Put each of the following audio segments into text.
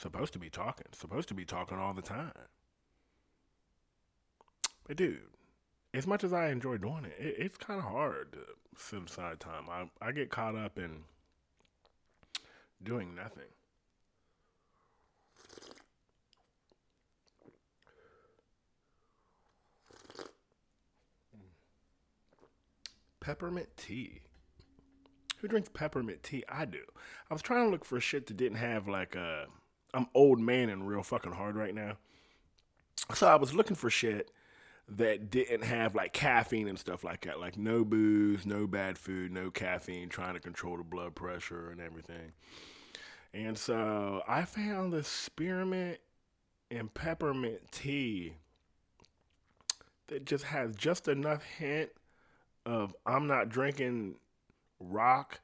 Supposed to be talking. Supposed to be talking all the time. But dude, as much as I enjoy doing it, it it's kind of hard to set aside time. I I get caught up in doing nothing. Peppermint tea. Who drinks peppermint tea? I do. I was trying to look for shit that didn't have like a. I'm old man and real fucking hard right now. So I was looking for shit that didn't have like caffeine and stuff like that. Like no booze, no bad food, no caffeine, trying to control the blood pressure and everything. And so I found the spearmint and peppermint tea that just has just enough hint of I'm not drinking rock,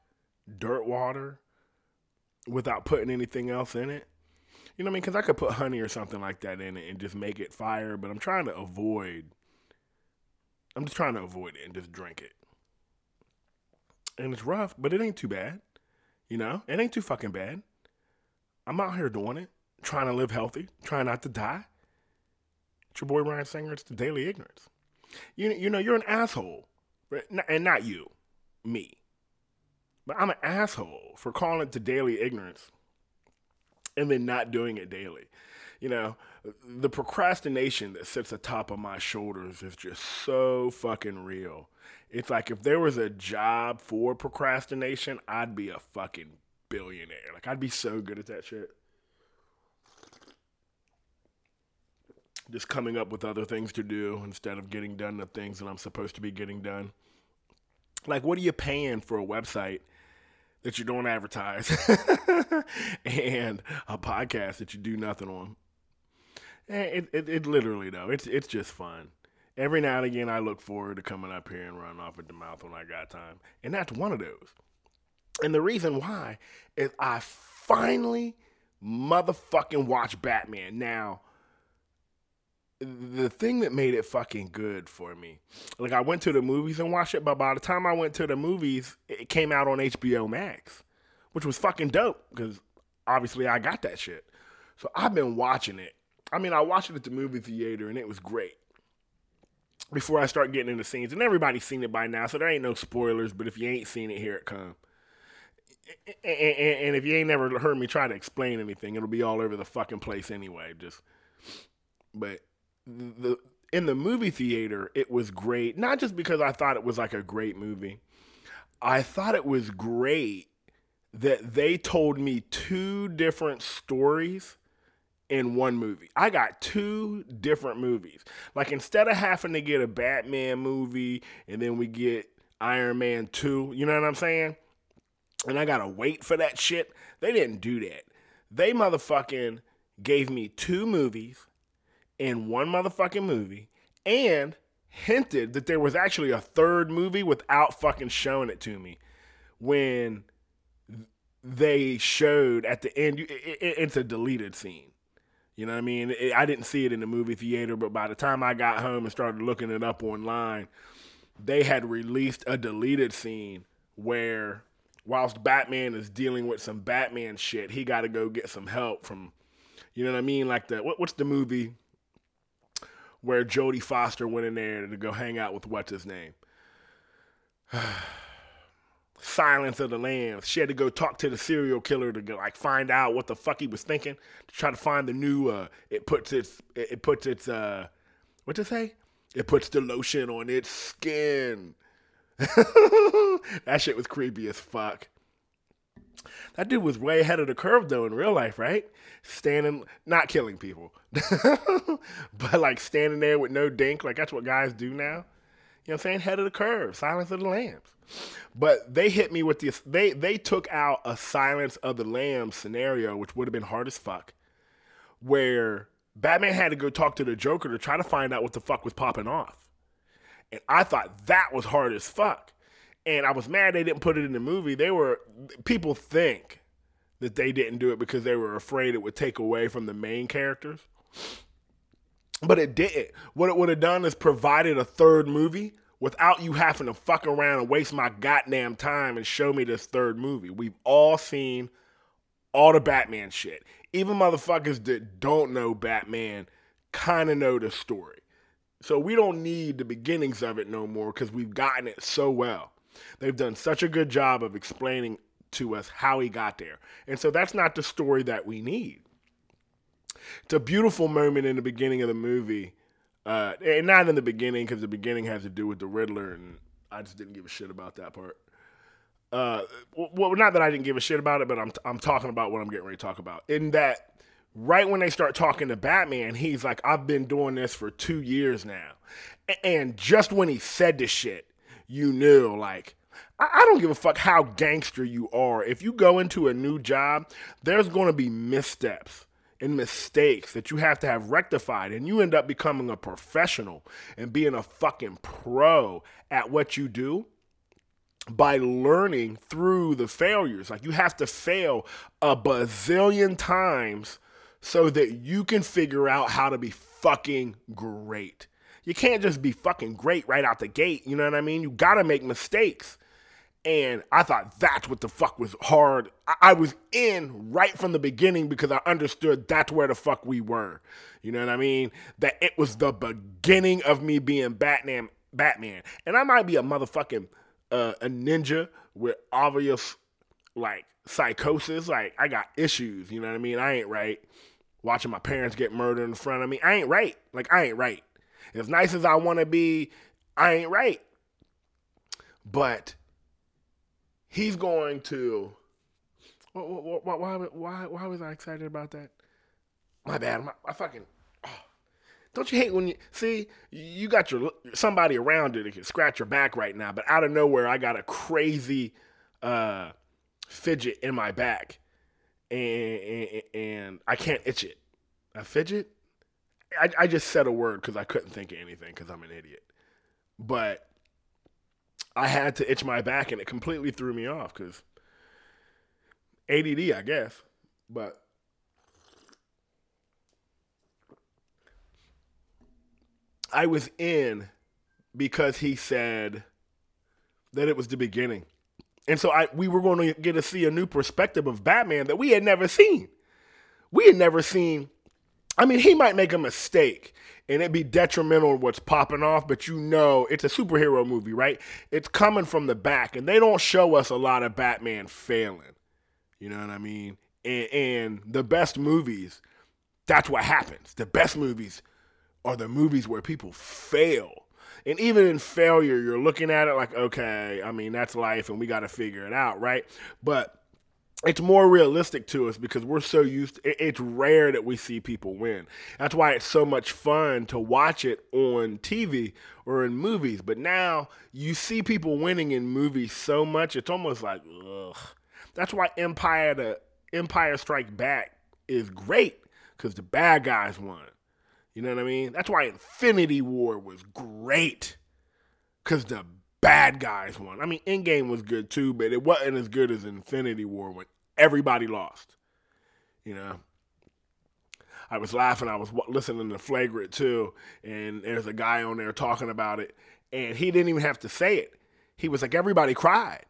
dirt water without putting anything else in it. You know what I mean? Because I could put honey or something like that in it and just make it fire, but I'm trying to avoid. I'm just trying to avoid it and just drink it. And it's rough, but it ain't too bad. You know, it ain't too fucking bad. I'm out here doing it, trying to live healthy, trying not to die. It's your boy Ryan Singer. It's the Daily Ignorance. You, you know, you're an asshole, and not you, me. But I'm an asshole for calling it the Daily Ignorance and then not doing it daily. You know, the procrastination that sits atop of my shoulders is just so fucking real. It's like if there was a job for procrastination, I'd be a fucking billionaire. Like I'd be so good at that shit. Just coming up with other things to do instead of getting done the things that I'm supposed to be getting done. Like, what are you paying for a website that you don't advertise and a podcast that you do nothing on? Eh, it, it, it literally though, it's it's just fun. Every now and again, I look forward to coming up here and running off at the mouth when I got time, and that's one of those. And the reason why is I finally motherfucking watched Batman. Now, the thing that made it fucking good for me, like I went to the movies and watched it, but by the time I went to the movies, it came out on HBO Max, which was fucking dope because obviously I got that shit. So I've been watching it. I mean, I watched it at the movie theater and it was great. Before I start getting into scenes, and everybody's seen it by now, so there ain't no spoilers. But if you ain't seen it, here it come and, if you ain't never heard me try to explain anything, it'll be all over the fucking place anyway. Just, but the in the movie theater, it was great. Not just because I thought it was like a great movie. I thought it was great that they told me two different stories in one movie. I got two different movies. Like instead of having to get a Batman movie and then we get Iron Man 2, you know what I'm saying? and I gotta wait for that shit. They didn't do that. They motherfucking gave me two movies in one motherfucking movie and hinted that there was actually a third movie without fucking showing it to me when they showed at the end it's a deleted scene. You know what i mean? I didn't see it in the movie theater but by the time i got home and started looking it up online they had released a deleted scene where whilst Batman is dealing with some Batman shit, he got to go get some help from, you know what I mean? Like the what, what's the movie where Jodie Foster went in there to go hang out with what's his name? Silence of the Lambs. She had to go talk to the serial killer to go, like find out what the fuck he was thinking to try to find the new. Uh, it puts its it puts its uh, what to say? It puts the lotion on its skin. that shit was creepy as fuck. That dude was way ahead of the curve though in real life, right? Standing, not killing people, but like standing there with no dink, like that's what guys do now. You know what I'm saying? Head of the curve, Silence of the Lambs. But they hit me with this. They they took out a Silence of the Lambs scenario, which would have been hard as fuck, where Batman had to go talk to the Joker to try to find out what the fuck was popping off. And I thought that was hard as fuck. And I was mad they didn't put it in the movie. They were people think that they didn't do it because they were afraid it would take away from the main characters. But it didn't. What it would have done is provided a third movie without you having to fuck around and waste my goddamn time and show me this third movie. We've all seen all the Batman shit. Even motherfuckers that don't know Batman kind of know the story. So we don't need the beginnings of it no more because we've gotten it so well. They've done such a good job of explaining to us how he got there. And so that's not the story that we need. It's a beautiful moment in the beginning of the movie. Uh, and not in the beginning because the beginning has to do with the Riddler, and I just didn't give a shit about that part. Uh, well, not that I didn't give a shit about it, but I'm I'm talking about what I'm getting ready to talk about. In that, right when they start talking to Batman, he's like, "I've been doing this for two years now," and just when he said this shit, you knew like I don't give a fuck how gangster you are. If you go into a new job, there's going to be missteps and mistakes that you have to have rectified, and you end up becoming a professional and being a fucking pro at what you do by learning through the failures. Like you have to fail a bazillion times so that you can figure out how to be fucking great. You can't just be fucking great right out the gate. You know what I mean? You gotta make mistakes. And I thought that's what the fuck was hard. I, was in right from the beginning because I understood that's where the fuck we were. You know what I mean? That it was the beginning of me being Batman. Batman, and I might be a motherfucking uh, a ninja with obvious like psychosis. Like I got issues. You know what I mean? I ain't right. Watching my parents get murdered in front of me. I ain't right. Like I ain't right. As nice as I want to be, I ain't right. But he's going to. Why, why, why, why was I excited about that? My bad. My, I fucking. Oh. Don't you hate when you see you got your somebody around you that can scratch your back right now, but out of nowhere I got a crazy uh, fidget in my back, and, and, and I can't itch it. A fidget? I, I just said a word because I couldn't think of anything because I'm an idiot. But I had to itch my back and it completely threw me off because ADD, I guess. But I was in because he said that it was the beginning. And so I we were going to get to see a new perspective of Batman that we had never seen. We had never seen I mean, he might make a mistake and it'd be detrimental to what's popping off, but you know it's a superhero movie, right? It's coming from the back, and they don't show us a lot of Batman failing. You know what I mean? And, and the best movies, that's what happens. The best movies are the movies where people fail. And even in failure, you're looking at it like, okay, I mean, that's life and we got to figure it out, right? But it's more realistic to us because we're so used to, it's rare that we see people win. That's why it's so much fun to watch it on tv or in movies. But now you see people winning in movies so much it's almost like ugh. That's why empire the empire strike back is great because the bad guys won. You know what i mean? That's why infinity war was great because the bad guys won. I mean, Endgame was good too, but it wasn't as good as Infinity War when everybody lost. You know, I was laughing. I was listening to Flagrant too, and there's a guy on there talking about it, and he didn't even have to say it. He was like, everybody cried.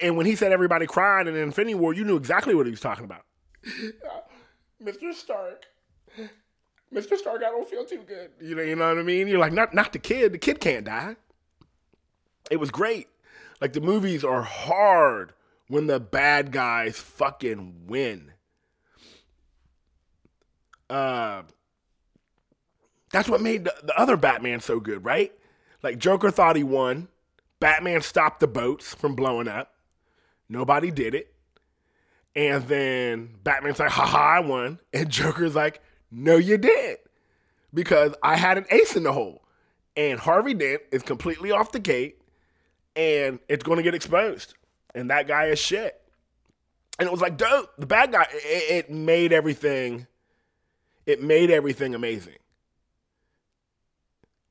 And when he said everybody cried in Infinity War, you knew exactly what he was talking about. Mr. Stark. Mr. Stark, I don't feel too good. You know, you know what I mean? You're like, not not the kid. The kid can't die. It was great. Like the movies are hard when the bad guys fucking win. Uh, that's what made the, the other Batman so good, right? Like Joker thought he won. Batman stopped the boats from blowing up. Nobody did it. And then Batman's like, haha, I won. And Joker's like, no, you did. Because I had an ace in the hole. And Harvey Dent is completely off the gate and it's going to get exposed. And that guy is shit. And it was like, dope. The bad guy, it, it made everything, it made everything amazing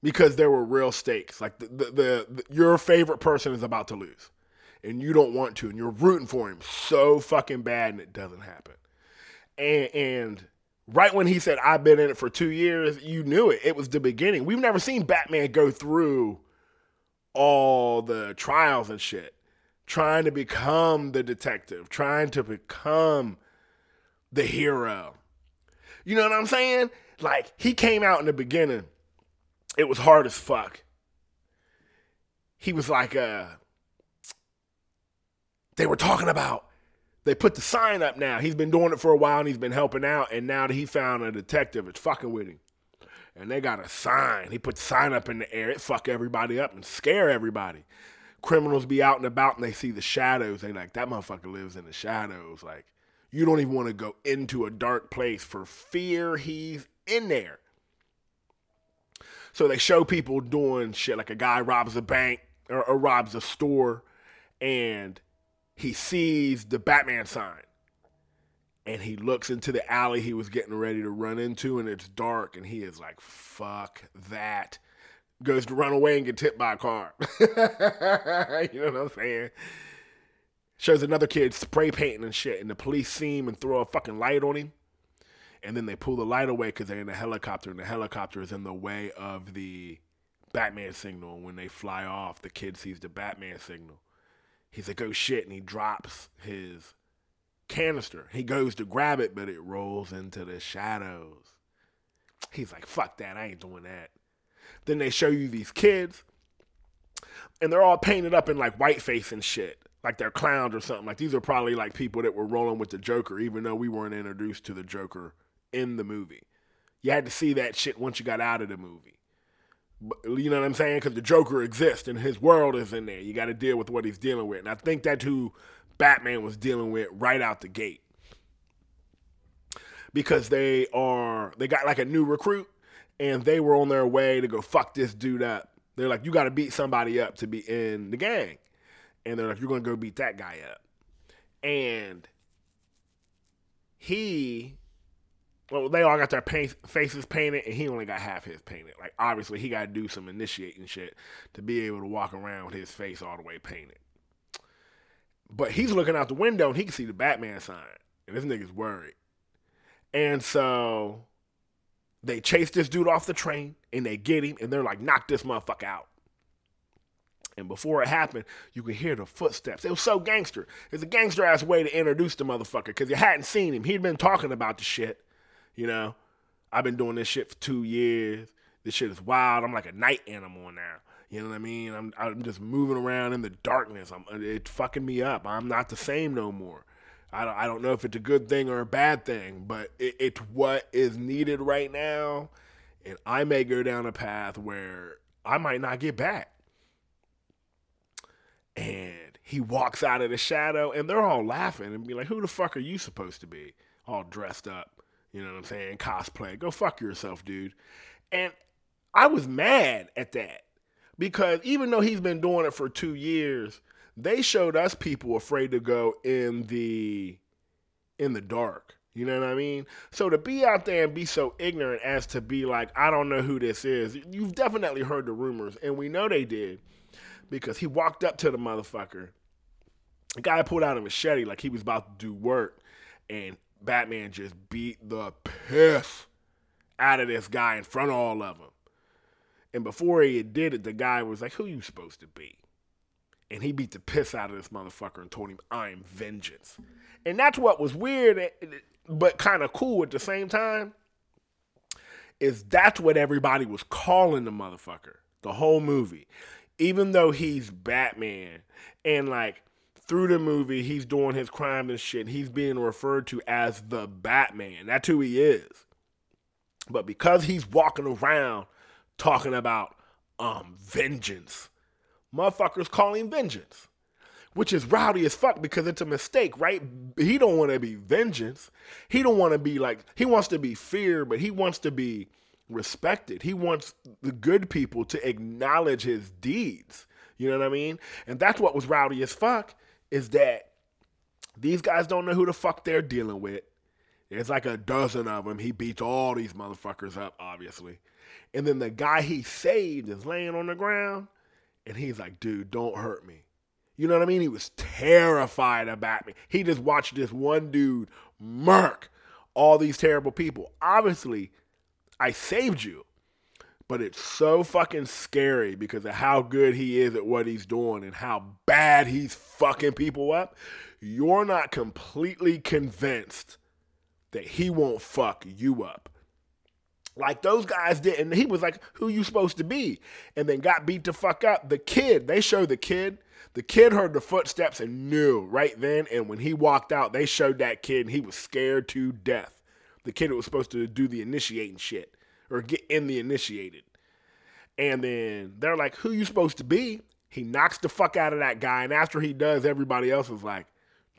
because there were real stakes. Like the, the, the, the, your favorite person is about to lose, and you don't want to, and you're rooting for him so fucking bad, and it doesn't happen. And, and right when he said, "I've been in it for two years," you knew it. It was the beginning. We've never seen Batman go through all the trials and shit. trying to become the detective, trying to become the hero. You know what I'm saying? Like, he came out in the beginning, it was hard as fuck. He was like, uh, they were talking about, they put the sign up now. He's been doing it for a while and he's been helping out, and now that he found a detective, it's fucking with him. And they got a sign. He put sign up in the air. It fuck everybody up and scare everybody criminals be out and about and they see the shadows. They like that motherfucker lives in the shadows. Like you don't even want to go into a dark place for fear he's in there. So they show people doing shit like a guy robs a bank or, or robs a store and he sees the Batman sign and he looks into the alley he was getting ready to run into and it's dark and he is like fuck that goes to run away and get hit by a car. you know what I'm saying? Shows another kid spray painting and shit, and the police see him and throw a fucking light on him. And then they pull the light away because they're in a helicopter, and the helicopter is in the way of the Batman signal. And when they fly off, the kid sees the Batman signal. He's like, oh shit, and he drops his canister. He goes to grab it, but it rolls into the shadows. He's like, fuck that, I ain't doing that. Then they show you these kids, and they're all painted up in like whiteface and shit, like they're clowns or something. Like these are probably like people that were rolling with the Joker, even though we weren't introduced to the Joker in the movie. You had to see that shit once you got out of the movie. But, you know what I'm saying? Because the Joker exists and his world is in there. You got to deal with what he's dealing with. And I think that's who Batman was dealing with right out the gate. Because they are, they got like a new recruit and they were on their way to go fuck this dude up. They're like, you got to beat somebody up to be in the gang. And they're like, you're going to go beat that guy up. And he, well, they all got their paint, faces painted, and he only got half his painted. Like, obviously, he got to do some initiating shit to be able to walk around with his face all the way painted. But he's looking out the window and he can see the Batman sign. And this nigga's worried. And so they chase this dude off the train and they get him and they're like, knock this motherfucker out. And before it happened, you could hear the footsteps. It was so gangster. It's a gangster ass way to introduce the motherfucker because you hadn't seen him. He'd been talking about the shit. You know, I've been doing this shit for two years. This shit is wild. I'm like a night animal now. You know what I mean? I'm I'm just moving around in the darkness. I'm it's fucking me up. I'm not the same no more. I don't, I don't know if it's a good thing or a bad thing, but it, it's what is needed right now. And I may go down a path where I might not get back. And he walks out of the shadow, and they're all laughing and be like, Who the fuck are you supposed to be? All dressed up. You know what I'm saying? Cosplay. Go fuck yourself, dude. And I was mad at that because even though he's been doing it for two years, they showed us people afraid to go in the in the dark. You know what I mean? So to be out there and be so ignorant as to be like, I don't know who this is, you've definitely heard the rumors, and we know they did because he walked up to the motherfucker. The guy pulled out a machete like he was about to do work, and Batman just beat the piss out of this guy in front of all of them. And before he did it, the guy was like, Who you supposed to be? and he beat the piss out of this motherfucker and told him, I am vengeance. And that's what was weird, eh, but kind of cool at the same time, is that's what everybody was calling the motherfucker the whole movie. Even though he's Batman and like through the movie he's doing his crime and shit, he's being referred to as the Batman. That's who he is. But because he's walking around talking about um vengeance motherfuckers calling vengeance, which is rowdy as fuck because it's a mistake, right? He don't want to be vengeance. He don't want to be like he wants to be fear, but he wants to be respected. He wants the good people to acknowledge his deeds. You know what I mean? And that's what was rowdy as fuck is that these guys don't know who the fuck they're dealing with. There's like a dozen of them. He beats all these motherfuckers up, obviously. And then the guy he saved is laying on the ground. And he's like, dude, don't hurt me. You know what I mean? He was terrified about me. He just watched this one dude murk all these terrible people. Obviously, I saved you, but it's so fucking scary because of how good he is at what he's doing and how bad he's fucking people up. You're not completely convinced that he won't fuck you up. Like those guys did, and he was like, "Who you supposed to be?" And then got beat the fuck up. The kid, they showed the kid. The kid heard the footsteps and knew right then. And when he walked out, they showed that kid, and he was scared to death. The kid that was supposed to do the initiating shit or get in the initiated. And then they're like, "Who you supposed to be?" He knocks the fuck out of that guy, and after he does, everybody else is like,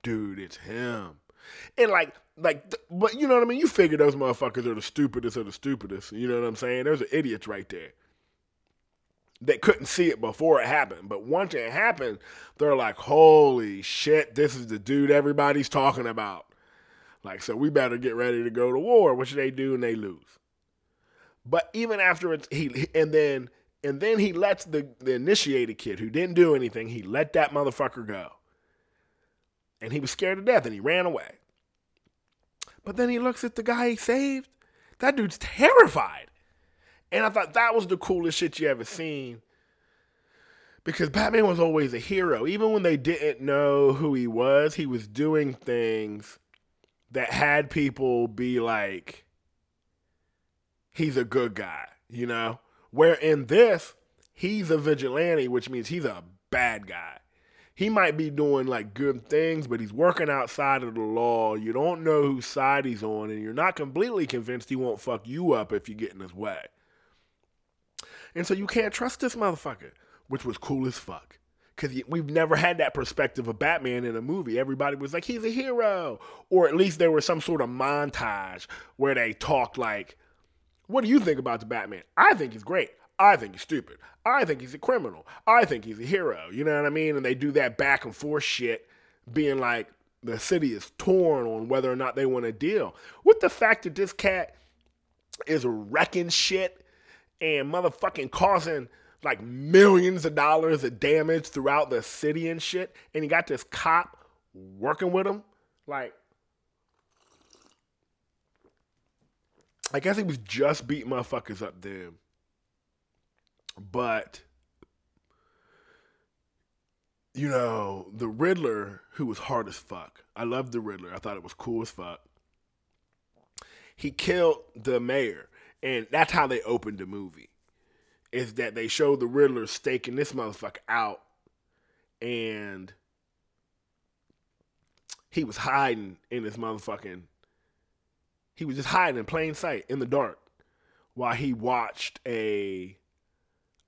"Dude, it's him." And like like, but you know what I mean? You figure those motherfuckers are the stupidest of the stupidest. You know what I'm saying? There's an idiots right there that couldn't see it before it happened. But once it happened, they're like, holy shit, this is the dude everybody's talking about. Like, so we better get ready to go to war, which they do and they lose. But even after it's, he, and then, and then he lets the, the initiated kid who didn't do anything, he let that motherfucker go. And he was scared to death and he ran away. But then he looks at the guy he saved. That dude's terrified. And I thought that was the coolest shit you ever seen. Because Batman was always a hero. Even when they didn't know who he was, he was doing things that had people be like, he's a good guy, you know? Where in this, he's a vigilante, which means he's a bad guy he might be doing like good things, but he's working outside of the law. You don't know whose side he's on, and you're not completely convinced he won't fuck you up if you get in his way. And so you can't trust this motherfucker, which was cool as fuck. Because we've never had that perspective of Batman in a movie. Everybody was like, he's a hero. Or at least there was some sort of montage where they talked like, what do you think about the Batman? I think he's great. I think he's stupid. I think he's a criminal. I think he's a hero. You know what I mean? And they do that back and forth shit, being like the city is torn on whether or not they want to deal. With the fact that this cat is wrecking shit and motherfucking causing like millions of dollars of damage throughout the city and shit, and he got this cop working with him, like I guess he was just beating motherfuckers up there. But you know, the Riddler, who was hard as fuck. I loved the Riddler. I thought it was cool as fuck. He killed the mayor, and that's how they opened the movie. Is that they showed the Riddler staking this motherfucker out, and he was hiding in his motherfucking. He was just hiding in plain sight in the dark, while he watched a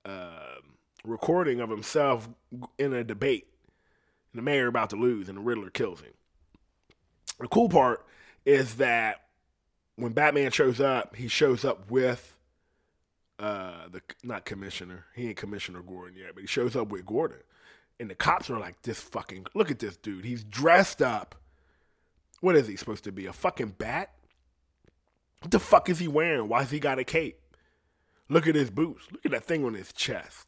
uh, recording of himself in a debate. And the mayor about to lose, and the Riddler kills him. The cool part is that when Batman shows up, he shows up with uh, the not commissioner. He ain't Commissioner Gordon yet, but he shows up with Gordon. And the cops are like, "This fucking look at this dude. He's dressed up. What is he supposed to be? A fucking bat? What the fuck is he wearing? Why Why's he got a cape? Look at his boots. Look at that thing on his chest.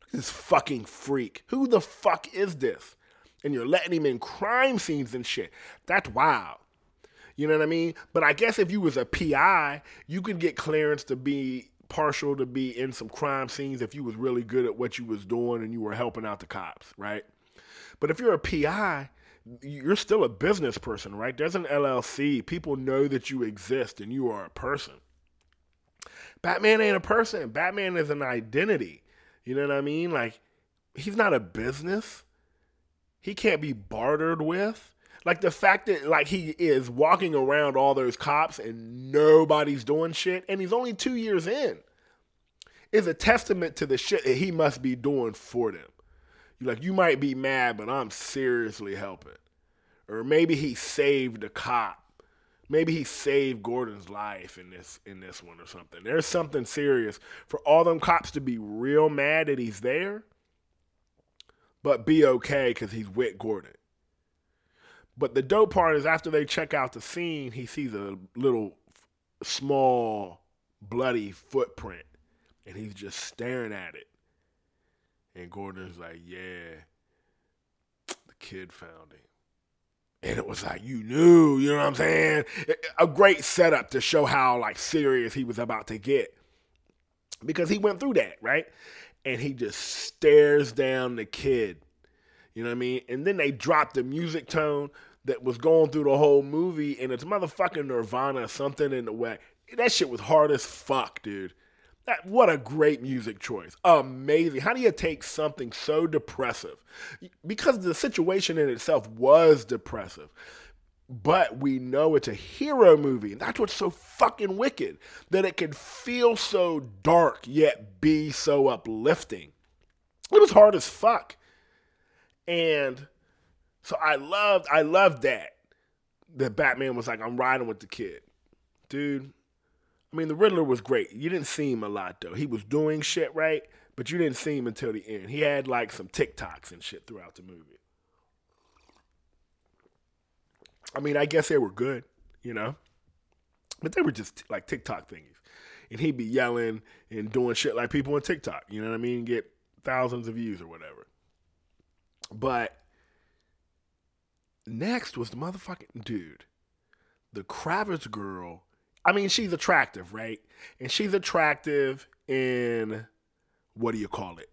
Look at this fucking freak. Who the fuck is this? And you're letting him in crime scenes and shit. That's wild. You know what I mean? But I guess if you was a PI, you could get clearance to be partial to be in some crime scenes if you was really good at what you was doing and you were helping out the cops, right? But if you're a PI, you're still a business person, right? There's an LLC. People know that you exist and you are a person. Batman ain't a person. Batman is an identity. You know what I mean? Like, he's not a business. He can't be bartered with. Like the fact that like he is walking around all those cops and nobody's doing shit, and he's only two years in, is a testament to the shit that he must be doing for them. You're like, you might be mad, but I'm seriously helping. Or maybe he saved a cop maybe he saved Gordon's life in this in this one or something. There's something serious for all them cops to be real mad that he's there, but be okay because he's with Gordon. But the dope part is after they check out the scene, he sees a little small bloody footprint, and he's just staring at it. And Gordon's like, "Yeah, the kid found him." And it was like, you knew, you know what I'm saying? A great setup to show how like serious he was about to get. because he went through that, right? And he just stares down the kid. You know what I mean? And then they drop the music tone that was going through the whole movie, and it's motherfucking Nirvana, something in the way. That shit was hard as fuck, dude. That, what a great music choice. Amazing. How do you take something so depressive? Because the situation in itself was depressive. But we know it's a hero movie. And that's what's so fucking wicked. That it can feel so dark yet be so uplifting. It was hard as fuck. And so I loved I loved that. That Batman was like, I'm riding with the kid. Dude, I mean, the Riddler was great. You didn't see him a lot though. He was doing shit right, but you didn't see him until the end. He had like some TikToks and shit throughout the movie. I mean, I guess they were good, you know, but they were just like TikTok thingies. And he'd be yelling and doing shit like people on TikTok. You know what I mean? Get thousands of views or whatever. But next was the motherfucking dude, the Kravitz girl I mean, she's attractive, right? And she's attractive in what do you call it?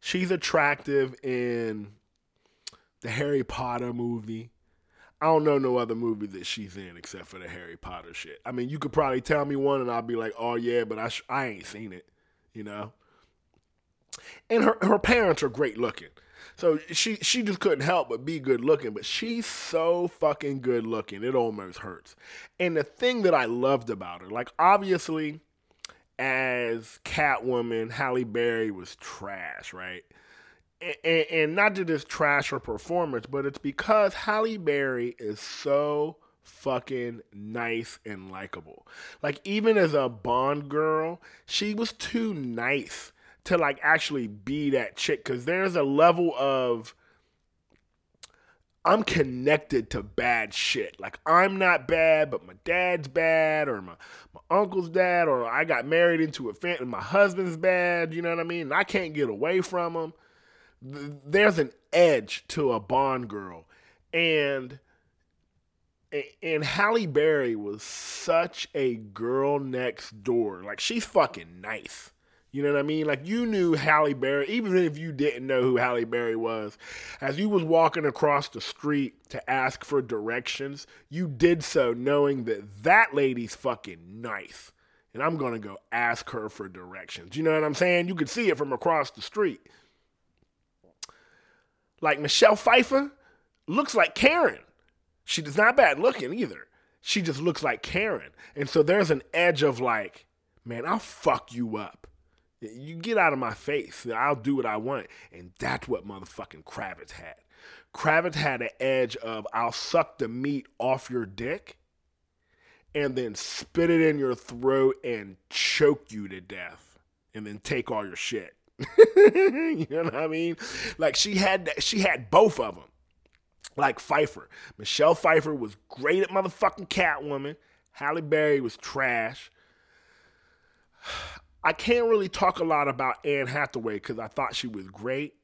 She's attractive in the Harry Potter movie. I don't know no other movie that she's in except for the Harry Potter shit. I mean, you could probably tell me one and I'll be like, "Oh yeah," but I sh- I ain't seen it, you know. And her her parents are great looking. So she she just couldn't help but be good looking, but she's so fucking good looking. It almost hurts. And the thing that I loved about her, like obviously as Catwoman, Halle Berry was trash, right? And, and, not that it's trash her performance, but it's because Halle Berry is so fucking nice and likable. Like even as a Bond girl, she was too nice to like actually be that chick because there's a level of I'm connected to bad shit. Like I'm not bad, but my dad's bad, or my, my uncle's dad, or I got married into a family, my husband's bad. You know what I mean? And I can't get away from him. There's an edge to a Bond girl, and and Halle Berry was such a girl next door. Like she's fucking nice. You know what I mean? Like you knew Halle Berry, even if you didn't know who Halle Berry was, as you was walking across the street to ask for directions, you did so knowing that that lady's fucking nice. And I'm gonna go ask her for directions. You know what I'm saying? You could see it from across the street. Like Michelle Pfeiffer looks like Karen. She does not bad looking either. She just looks like Karen. And so there's an edge of like, man, I'll fuck you up you get out of my face. I'll do what I want. And that's what motherfucking Kravitz had. Kravitz had an edge of I'll suck the meat off your dick and then spit it in your throat and choke you to death and then take all your shit. you know what I mean? Like she had that, she had both of them. Like Pfeiffer. Michelle Pfeiffer was great at motherfucking Catwoman. Halle Berry was trash. I can't really talk a lot about Anne Hathaway because I thought she was great.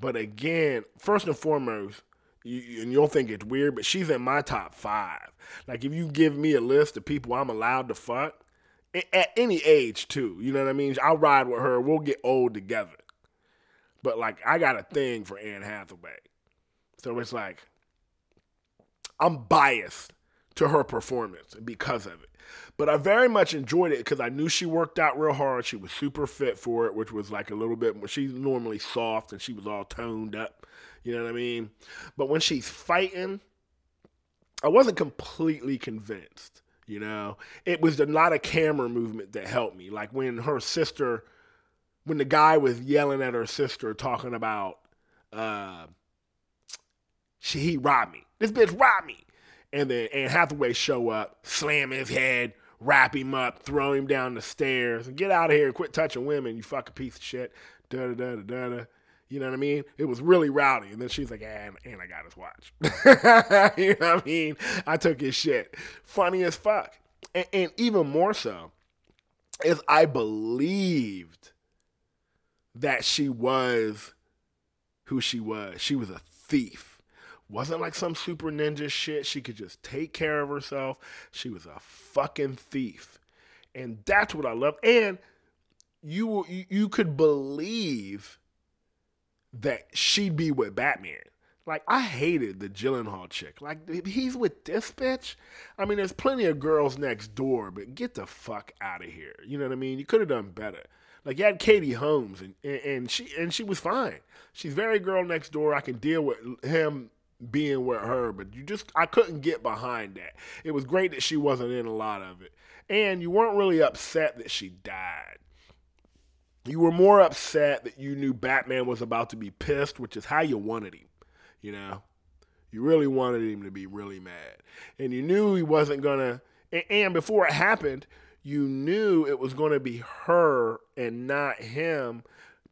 But again, first and foremost, you, and you'll think it's weird, but she's in my top five. Like if you give me a list of people I'm allowed to fuck, at any age too, you know what I mean? I'll ride with her. We'll get old together. But like I got a thing for Anne Hathaway, so it's like I'm biased to her performance because of it. But I very much enjoyed it because I knew she worked out real hard. She was super fit for it, which was like a little bit. She's normally soft and she was all toned up. You know what I mean? But when she's fighting, I wasn't completely convinced. You know, it was a lot of camera movement that helped me. Like when her sister, when the guy was yelling at her sister, talking about, uh, she he robbed me. This bitch robbed me. And then Anne Hathaway show up, slam his head, wrap him up, throw him down the stairs, and get out of here quit touching women, you fucking piece of shit. Da da da da da. You know what I mean? It was really rowdy. And then she's like, and, and I got his watch. you know what I mean? I took his shit. Funny as fuck. And, and even more so is I believed that she was who she was. She was a thief wasn't like some super ninja shit. She could just take care of herself. She was a fucking thief. And that's what I love. And you you could believe that she'd be with Batman. Like I hated the Gyllenhaal chick. Like he's with this bitch. I mean, there's plenty of girls next door, but get the fuck out of here. You know what I mean? You could have done better. Like you had Katie Holmes, and, and she and she was fine. She's very girl next door. I can deal with him being with her, but you just I couldn't get behind that. It was great that she wasn't in a lot of it, and you weren't really upset that she died. You were more upset that you knew Batman was about to be pissed, which is how you wanted him. You know, you really wanted him to be really mad, and you knew he wasn't gonna. And, and before it happened, you knew it was going to be her and not him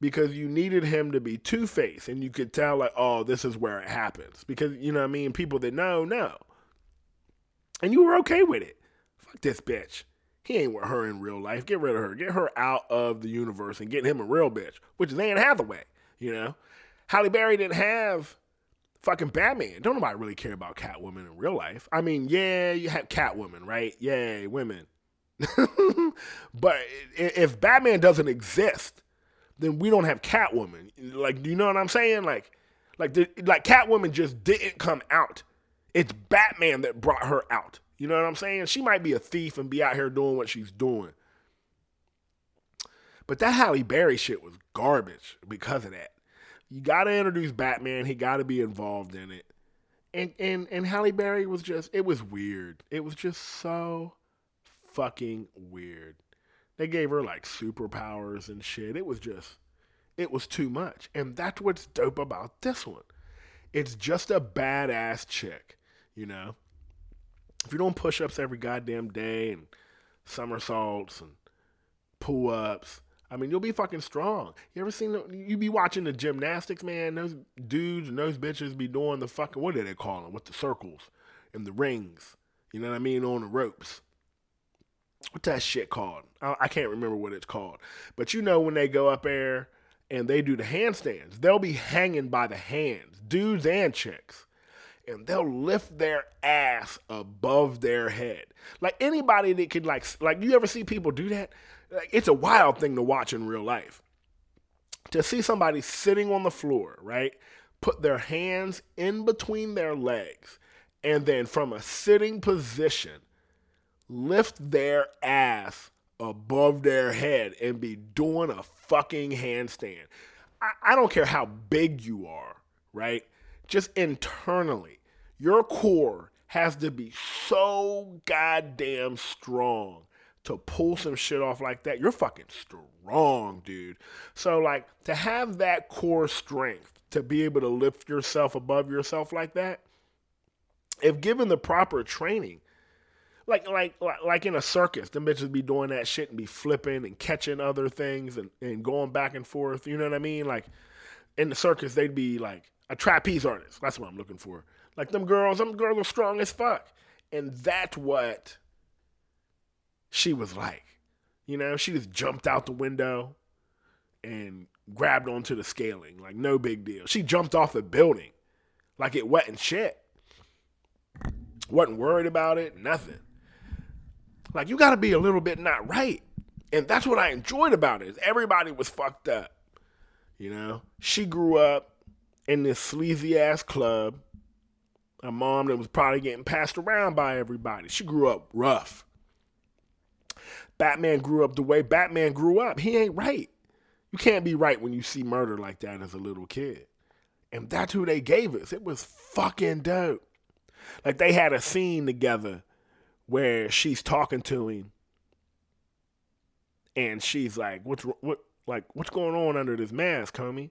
because you needed him to be two faced and you could tell like oh this is where it happens. Because you know what i mean? People that know know. And you were okay with it. Fuck this bitch. He ain't with her in real life. Get rid of her. Get her out of the universe and get him a real bitch which is anne hathaway you know? Halle berry didn't have fucking batman. Don't nobody really care about catwoman in real life. I mean yeah you have catwoman right? Yay women. But if Batman doesn't exist, then we don't have Catwoman. Like, do you know what I'm saying? Like, like, the, like Catwoman just didn't come out. It's Batman that brought her out. You know what I'm saying? She might be a thief and be out here doing what she's doing. But that Halle Berry shit was garbage because of that. You got to introduce Batman. He got to be involved in it. And and and Halle Berry was just it was weird. It was just so fucking weird. They gave her like superpowers and shit. It was just, it was too much. And that's what's dope about this one. It's just a badass chick, you know? If you don't push ups every goddamn day and somersaults and pull ups, I mean, you'll be fucking strong. You ever seen, you be watching the gymnastics, man? Those dudes and those bitches be doing the fucking, what do they call them? With the circles and the rings. You know what I mean? On the ropes what's that shit called? I, I can't remember what it's called. But you know when they go up there and they do the handstands, they'll be hanging by the hands, dudes and chicks. And they'll lift their ass above their head. Like anybody that could like like you ever see people do that? Like, it's a wild thing to watch in real life. To see somebody sitting on the floor, right? Put their hands in between their legs and then from a sitting position lift their ass above their head and be doing a fucking handstand. I, I don't care how big you are, right? Just internally, your core has to be so goddamn strong to pull some shit off like that. You're fucking strong, dude. So, like, to have that core strength to be able to lift yourself above yourself like that, if given the proper training, like like like in a circus, the bitches be doing that shit and be flipping and catching other things and, and going back and forth. You know what I mean? Like in the circus, they'd be like a trapeze artist. That's what I'm looking for. Like them girls, them girls are strong as fuck, and that's what she was like. You know, she just jumped out the window and grabbed onto the scaling, like no big deal. She jumped off the building like it wasn't shit. Wasn't worried about it, nothing. Like you got to be a little bit not right. And that's what I enjoyed about it. Everybody was fucked up. You know, she grew up in this sleazy ass club. A mom that was probably getting passed around by everybody. She grew up rough. Batman grew up the way Batman grew up. He ain't right. You can't be right when you see murder like that as a little kid. And that's who they gave us. It was fucking dope. Like they had a scene together where she's talking to him and she's like, "What's what? Like, what's going on under this mask, homie?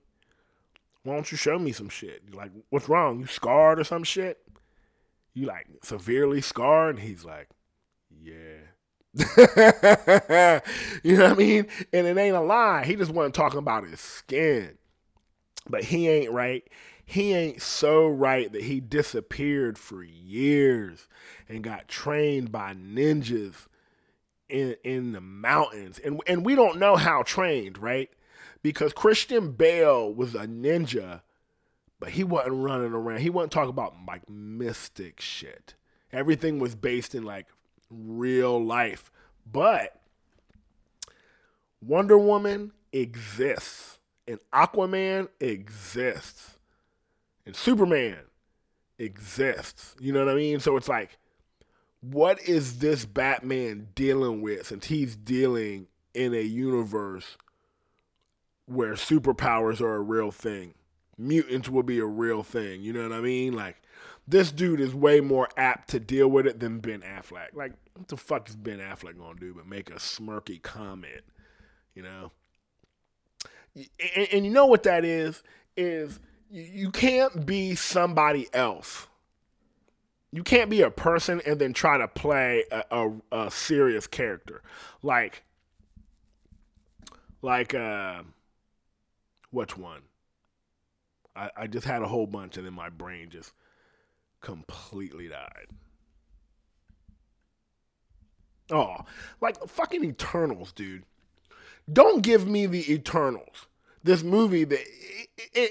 Why don't you show me some shit? Like, what's wrong? You scarred or some shit? You like severely scarred?" And he's like, "Yeah." you know what I mean? And it ain't a lie. He just wasn't talking about his skin. But he ain't right he ain't so right that he disappeared for years and got trained by ninjas in in the mountains. And and we don't know how trained, right? Because Christian Bale was a ninja, but he wasn't running around. He wasn't talking about like mystic shit. Everything was based in like real life. But Wonder Woman exists, and Aquaman exists, and Superman exists. You know what I mean? So it's like, what is this Batman dealing with since he's dealing in a universe where superpowers are a real thing? Mutants will be a real thing. You know what I mean? Like, this dude is way more apt to deal with it than Ben Affleck. Like, what the fuck is Ben Affleck gonna do but make a smirky comment? You know? And, and you know what that is? Is you can't be somebody else. You can't be a person and then try to play a, a, a serious character. Like, like, uh, which one? I, I just had a whole bunch and then my brain just completely died. Oh, like fucking Eternals, dude. Don't give me the Eternals. This movie that,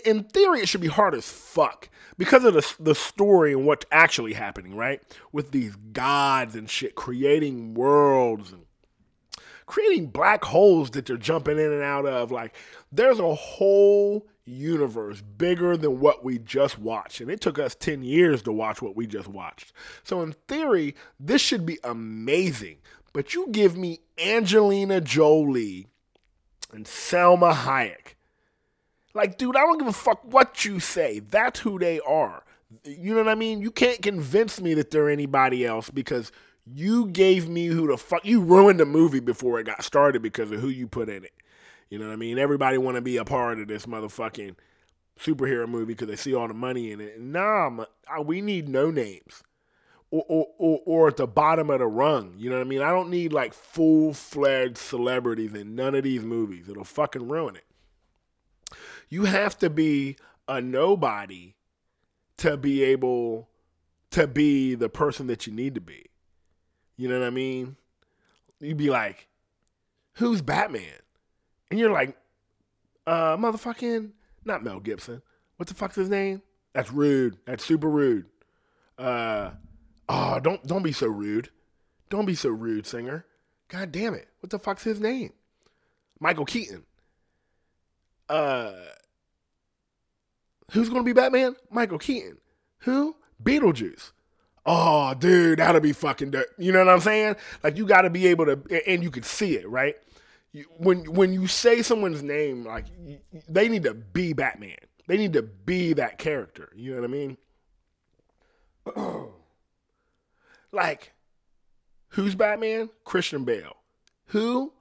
in theory, it should be hard as fuck because of the the story and what's actually happening, right? With these gods and shit, creating worlds and creating black holes that they're jumping in and out of. Like, there's a whole universe bigger than what we just watched. And it took us 10 years to watch what we just watched. So, in theory, this should be amazing. But you give me Angelina Jolie and Salma Hayek. Like, dude, I don't give a fuck what you say. That's who they are. You know what I mean? You can't convince me that they're anybody else because you gave me who the fuck you ruined the movie before it got started because of who you put in it. You know what I mean? Everybody want to be a part of this motherfucking superhero movie because they see all the money in it. Nah, we need no names. Or, or, or, or, at the bottom of the rung. You know what I mean? I don't need like full fledged celebrities in none of these movies. It'll fucking ruin it. You have to be a nobody to be able to be the person that you need to be. You know what I mean? You'd be like, who's Batman? And you're like, uh, motherfucking, not Mel Gibson. What the fuck's his name? That's rude. That's super rude. Uh, oh, don't don't be so rude. Don't be so rude, singer. God damn it. What the fuck's his name? Michael Keaton. Uh, who's gonna be Batman? Michael Keaton. Who? Beetlejuice. Oh, dude, that'll be fucking. Dirt. You know what I'm saying? Like you got to be able to, and you could see it, right? when when you say someone's name, like they need to be Batman. They need to be that character. You know what I mean? like, who's Batman? Christian Bale. Who?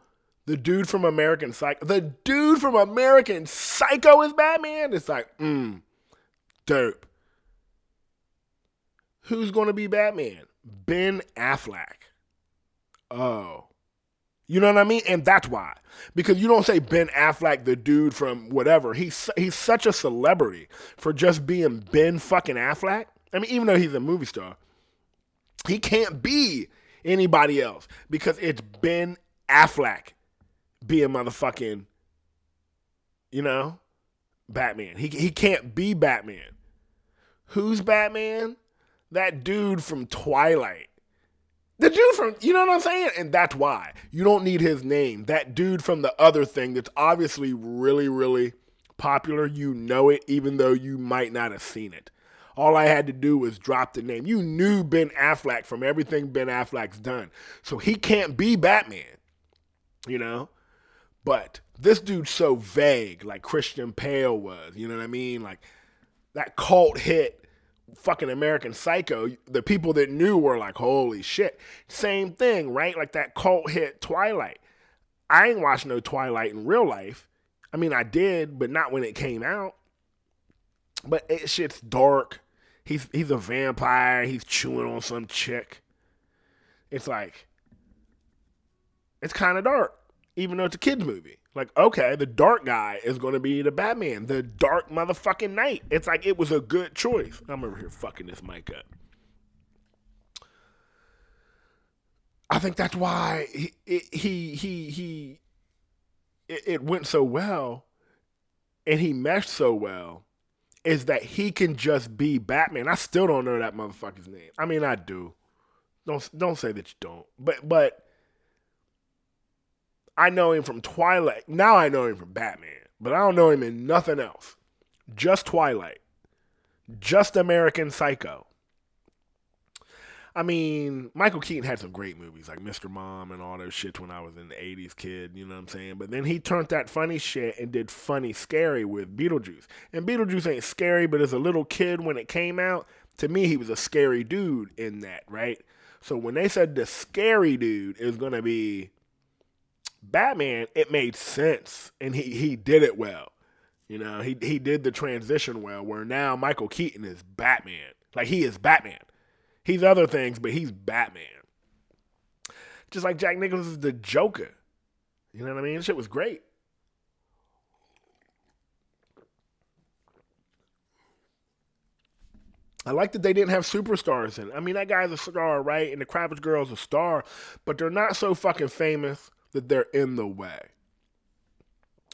The dude from American Psycho. The dude from American Psycho is Batman. It's like, mm, dope. Who's going to be Batman? Ben Affleck. Oh. You know what I mean? And that's why. Because you don't say Ben Affleck, the dude from whatever. He's he's such a celebrity for just being Ben fucking Affleck. I mean, even though he's a movie star, he can't be anybody else because it's Ben Affleck being motherfucking, you know, Batman. He he can't be Batman. Who's Batman? That dude from Twilight. The dude from, you know what I'm saying? And that's why. You don't need his name. That dude from the other thing that's obviously really, really popular, you know it, even though you might not have seen it. All I had to do was drop the name. You knew Ben Affleck from everything Ben Affleck's done. So he can't be Batman, you know? But this dude's so vague, like Christian Bale was, you know what I mean? Like that cult hit fucking American Psycho, the people that knew were like, holy shit. Same thing, right? Like that cult hit Twilight. I ain't watched no Twilight in real life. I mean, I did, but not when it came out. But it shit's dark. He's he's a vampire. He's chewing on some chick. It's like it's kind of dark, even though it's a kids movie. Like, okay, the dark guy is going to be the Batman, the dark motherfucking knight. It's like it was a good choice. I'm over here fucking this mic up. I think that's why he he he, he it, it went so well, and he meshed so well. Is that he can just be Batman? I still don't know that motherfucker's name. I mean, I do. Don't don't say that you don't. But but I know him from Twilight. Now I know him from Batman, but I don't know him in nothing else. Just Twilight. Just American Psycho. I mean, Michael Keaton had some great movies like Mr. Mom and all those shits when I was in the 80s kid, you know what I'm saying? But then he turned that funny shit and did funny scary with Beetlejuice. And Beetlejuice ain't scary, but as a little kid when it came out, to me he was a scary dude in that, right? So when they said the scary dude is going to be Batman, it made sense and he he did it well. You know, he he did the transition well where now Michael Keaton is Batman. Like he is Batman. He's other things, but he's Batman. Just like Jack Nicholson is the Joker. You know what I mean? Shit was great. I like that they didn't have superstars in. I mean, that guy's a star, right? And the Kravitz girl's a star, but they're not so fucking famous that they're in the way.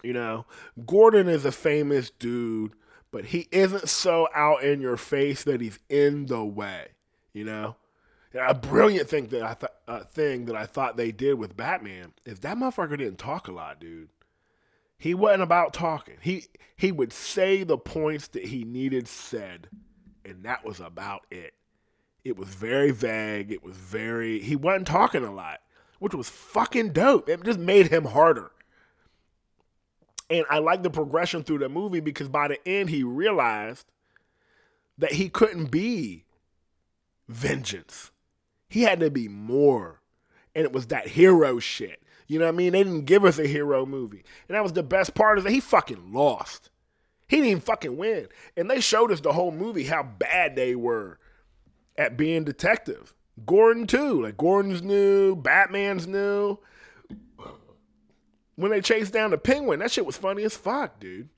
You know, Gordon is a famous dude, but he isn't so out in your face that he's in the way. You know, a brilliant thing that I th- uh, thing that I thought they did with Batman is that motherfucker didn't talk a lot, dude. He wasn't about talking. He he would say the points that he needed said, and that was about it. It was very vague. It was very he wasn't talking a lot, which was fucking dope. It just made him harder. And I like the progression through the movie because by the end he realized that he couldn't be vengeance. He had to be more. And it was that hero shit. You know what I mean? They didn't give us a hero movie. And that was the best part is that he fucking lost. He didn't even fucking win. And they showed us the whole movie how bad they were at being detectives. Gordon too. Like Gordon's new, Batman's new. When they chased down the penguin, that shit was funny as fuck, dude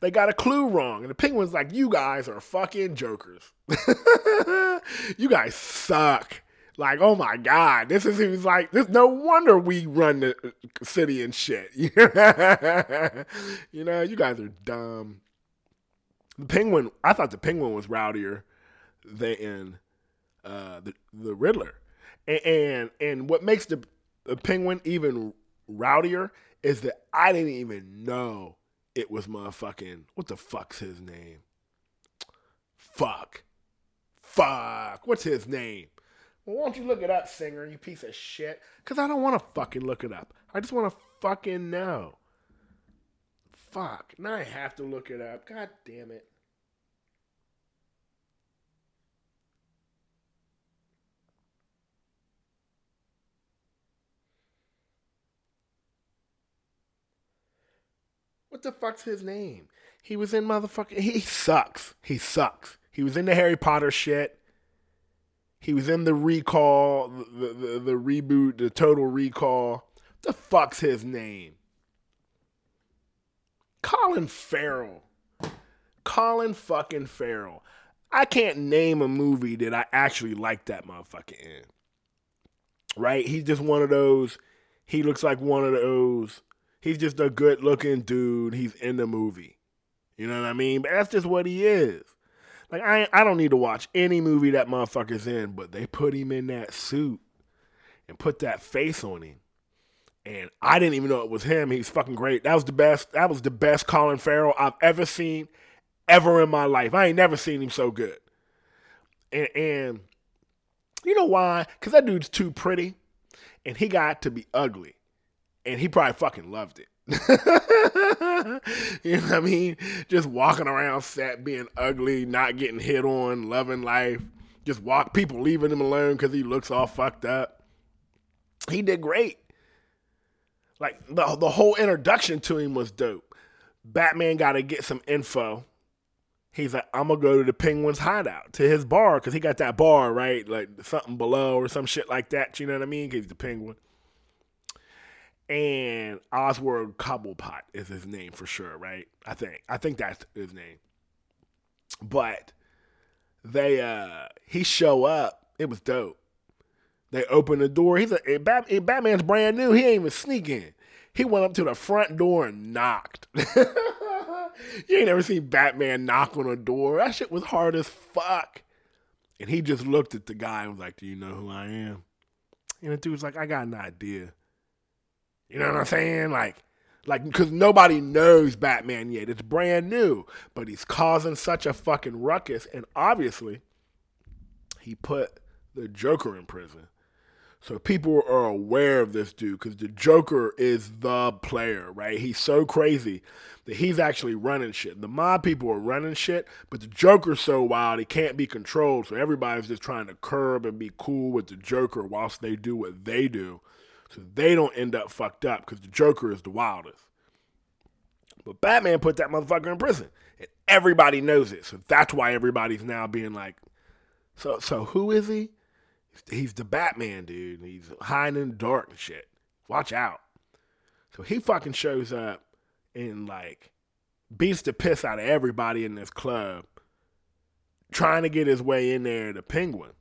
they got a clue wrong. And the penguin's like, you guys are fucking jokers. you guys suck. Like, oh my God, this is like, this no wonder we run the city and shit. you know, you guys are dumb. The penguin, I thought the penguin was rowdier than uh, the the Riddler. And, and and what makes the, the penguin even rowdier is that I didn't even know it was motherfucking what the fuck's his name? Fuck. Fuck. What's his name? Well, why don't you look it up, singer, you piece of shit? Because I don't want to fucking look it up. I just want to fucking know. Fuck. Now I have to look it up. God damn it. What the fuck's his name? He was in motherfucking. He sucks. He sucks. He was in the Harry Potter shit. He was in the recall, the, the, the reboot, the total recall. What The fuck's his name? Colin Farrell. Colin fucking Farrell. I can't name a movie that I actually like that motherfucker in. Right? He's just one of those. He looks like one of those He's just a good looking dude. He's in the movie. You know what I mean? But that's just what he is. Like I I don't need to watch any movie that motherfucker's in, but they put him in that suit and put that face on him. And I didn't even know it was him. He's fucking great. That was the best. That was the best Colin Farrell I've ever seen, ever in my life. I ain't never seen him so good. And, and you know why? Because that dude's too pretty, and he got to be ugly and he probably fucking loved it. you know what I mean? Just walking around set being ugly, not getting hit on, loving life. Just walk people leaving him alone because he looks all fucked up. He did great. Like the the whole introduction to him was dope. Batman got to get some info. He's like, I'm gonna go to the Penguin's hideout to his bar because he got that bar right, like something below or some shit like that. You know what I mean? Because he's the Penguin and Oswald Cobblepot is his name for sure, right? I think. I think that's his name. But they uh he show up. It was dope. They open the door. He's a Batman's brand new. He ain't even sneaking. He went up to the front door and knocked. you ain't never seen Batman knock on a door. That shit was hard as fuck. And he just looked at the guy and was like, Do you know who I am? And the dude's like, I got an idea. You know what I'm saying? Like, like because nobody knows Batman yet. It's brand new, but he's causing such a fucking ruckus, and obviously, he put the Joker in prison. So people are aware of this dude because the Joker is the player, right? He's so crazy that he's actually running shit. The mob people are running shit, but the Joker's so wild he can't be controlled. So everybody's just trying to curb and be cool with the Joker whilst they do what they do, so they don't end up fucked up because the Joker is the wildest. But Batman put that motherfucker in prison, and everybody knows it. So that's why everybody's now being like, so so who is he? He's the Batman dude. He's hiding in the dark and shit. Watch out. So he fucking shows up and like beats the piss out of everybody in this club, trying to get his way in there to Penguin.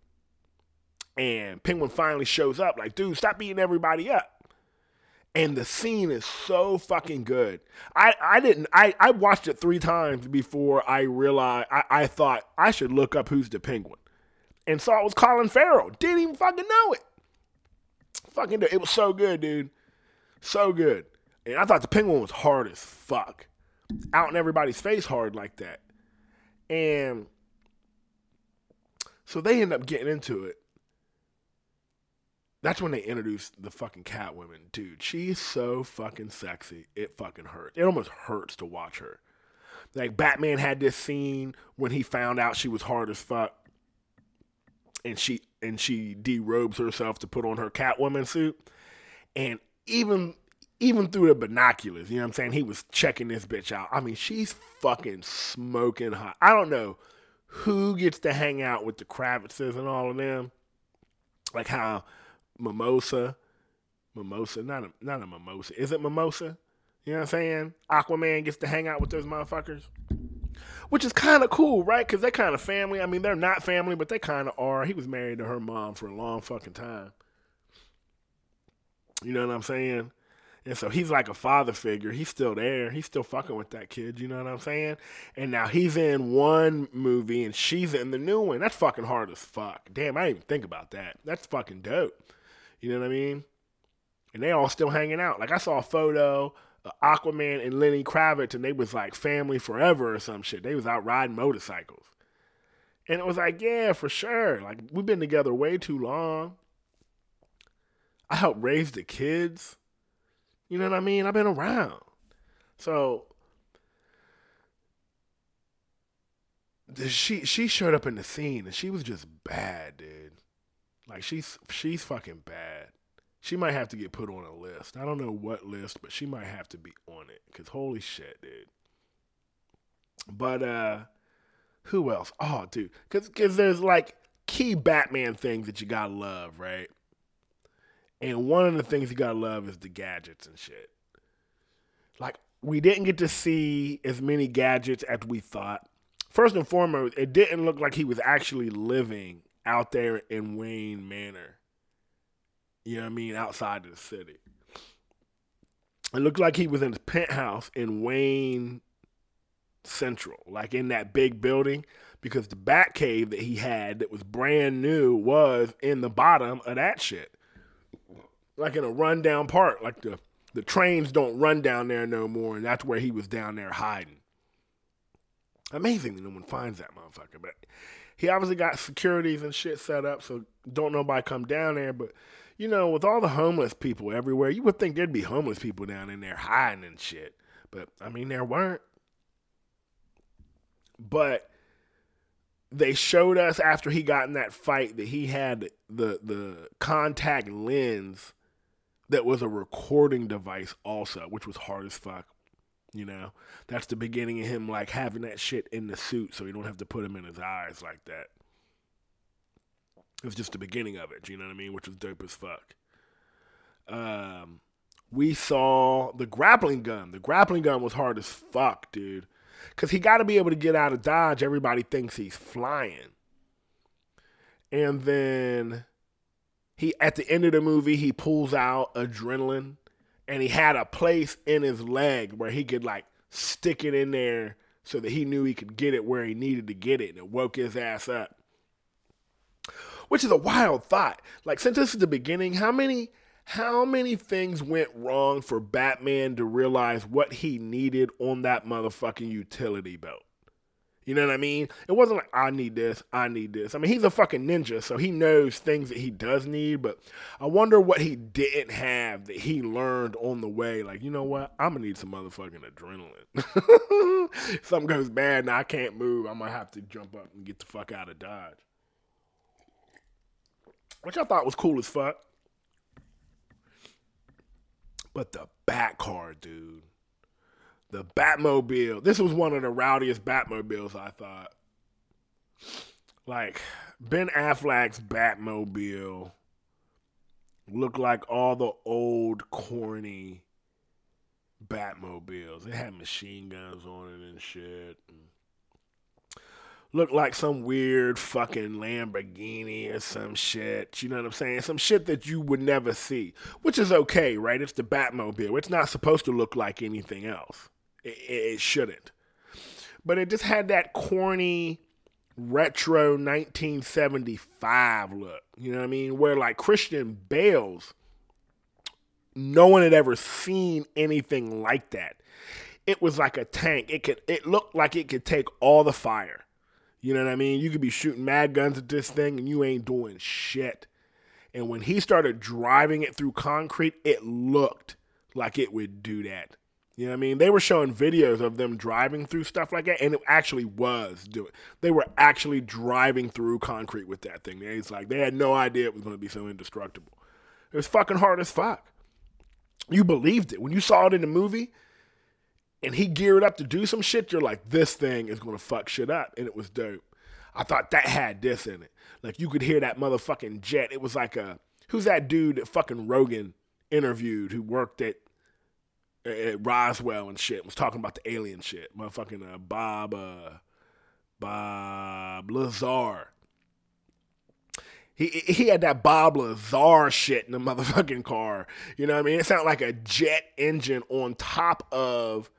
And Penguin finally shows up, like, dude, stop beating everybody up. And the scene is so fucking good. I, I didn't I, I watched it three times before I realized I, I thought I should look up who's the penguin and saw it was Colin Farrell. Didn't even fucking know it. Fucking, it was so good, dude. So good. And I thought the penguin was hard as fuck. Out in everybody's face hard like that. And so they end up getting into it. That's when they introduced the fucking Catwoman. Dude, she's so fucking sexy. It fucking hurts. It almost hurts to watch her. Like Batman had this scene when he found out she was hard as fuck and she and she derobes herself to put on her Catwoman suit. And even even through the binoculars, you know what I'm saying? He was checking this bitch out. I mean, she's fucking smoking hot. I don't know who gets to hang out with the Kravitzes and all of them. Like how Mimosa, Mimosa, not a not a mimosa. Is it mimosa? You know what I'm saying? Aquaman gets to hang out with those motherfuckers which is kind of cool, right? Because they're kind of family. I mean, they're not family, but they kind of are. He was married to her mom for a long fucking time. You know what I'm saying? And so he's like a father figure. He's still there. He's still fucking with that kid. You know what I'm saying? And now he's in one movie and she's in the new one. That's fucking hard as fuck. Damn, I didn't even think about that. That's fucking dope. You know what I mean? And they all still hanging out. Like I saw a photo of Aquaman and Lenny Kravitz, and they was like family forever or some shit. They was out riding motorcycles. And it was like, yeah, for sure. Like, we've been together way too long. I helped raise the kids. You know what I mean? I've been around. So she she showed up in the scene and she was just bad, dude. Like she's she's fucking bad. She might have to get put on a list. I don't know what list, but she might have to be on it. Cause holy shit, dude. But uh who else? Oh, dude. Cause cause there's like key Batman things that you gotta love, right? And one of the things you gotta love is the gadgets and shit. Like we didn't get to see as many gadgets as we thought. First and foremost, it didn't look like he was actually living out there in Wayne Manor. You know what I mean? Outside of the city. It looked like he was in his penthouse in Wayne Central, like in that big building, because the bat cave that he had that was brand new was in the bottom of that shit. Like in a rundown part, like the the trains don't run down there no more, and that's where he was down there hiding. Amazing that no one finds that motherfucker, but he obviously got securities and shit set up, so don't nobody come down there. But you know, with all the homeless people everywhere, you would think there'd be homeless people down in there hiding and shit. But I mean, there weren't. But they showed us after he got in that fight that he had the the contact lens that was a recording device also, which was hard as fuck. You know, that's the beginning of him like having that shit in the suit, so he don't have to put him in his eyes like that. It was just the beginning of it, you know what I mean? Which was dope as fuck. Um, we saw the grappling gun. The grappling gun was hard as fuck, dude. Because he got to be able to get out of Dodge. Everybody thinks he's flying. And then he, at the end of the movie, he pulls out adrenaline and he had a place in his leg where he could like stick it in there so that he knew he could get it where he needed to get it and it woke his ass up which is a wild thought. Like since this is the beginning, how many How many things went wrong for Batman to realize what he needed on that motherfucking utility belt? You know what I mean? It wasn't like, I need this, I need this. I mean, he's a fucking ninja, so he knows things that he does need, but I wonder what he didn't have that he learned on the way. Like, you know what? I'm gonna need some motherfucking adrenaline. Something goes bad and I can't move, I'm gonna have to jump up and get the fuck out of Dodge. Which I thought was cool as fuck. But the back car, dude. The Batmobile. This was one of the rowdiest Batmobiles, I thought. Like, Ben Affleck's Batmobile looked like all the old, corny Batmobiles. It had machine guns on it and shit. Looked like some weird fucking Lamborghini or some shit. You know what I'm saying? Some shit that you would never see, which is okay, right? It's the Batmobile. It's not supposed to look like anything else. It, it shouldn't. But it just had that corny retro 1975 look. You know what I mean? Where like Christian Bale's, no one had ever seen anything like that. It was like a tank. It could it looked like it could take all the fire. You know what I mean? You could be shooting mad guns at this thing and you ain't doing shit. And when he started driving it through concrete, it looked like it would do that. You know what I mean? They were showing videos of them driving through stuff like that, and it actually was doing. They were actually driving through concrete with that thing. It's like they had no idea it was going to be so indestructible. It was fucking hard as fuck. You believed it when you saw it in the movie and he geared up to do some shit, you're like, this thing is gonna fuck shit up. And it was dope. I thought that had this in it. Like you could hear that motherfucking jet. It was like a who's that dude that fucking Rogan interviewed who worked at Roswell and shit was talking about the alien shit. Motherfucking uh, Bob uh, Bob Lazar. He he had that Bob Lazar shit in the motherfucking car. You know what I mean? It sounded like a jet engine on top of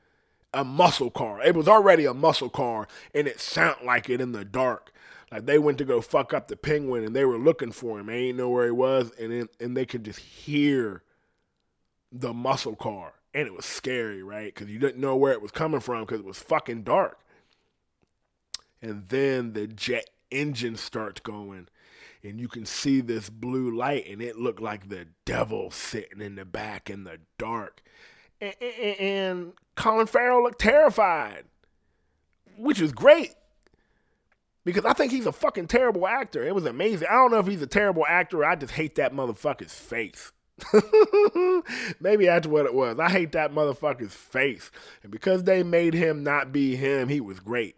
a muscle car. It was already a muscle car, and it sounded like it in the dark. Like they went to go fuck up the penguin, and they were looking for him. They ain't know where he was, and and they could just hear the muscle car, and it was scary, right? Because you didn't know where it was coming from because it was fucking dark. And then the jet engine starts going, and you can see this blue light, and it looked like the devil sitting in the back in the dark and, Colin Farrell looked terrified, which is great because I think he's a fucking terrible actor. It was amazing. I don't know if he's a terrible actor. I just hate that motherfucker's face. Maybe that's what it was. I hate that motherfucker's face. And because they made him not be him, he was great.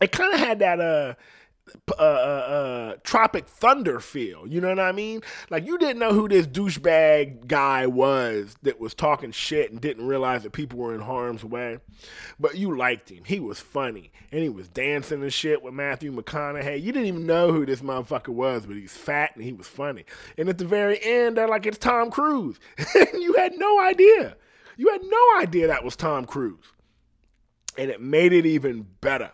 It kind of had that uh uh, uh, uh, Tropic Thunder feel. You know what I mean? Like you didn't know who this douchebag guy was that was talking shit and didn't realize that people were in harm's way, but you liked him. He was funny and he was dancing and shit with Matthew McConaughey. You didn't even know who this motherfucker was, but he's fat and he was funny. And at the very end, they're like, "It's Tom Cruise," and you had no idea. You had no idea that was Tom Cruise, and it made it even better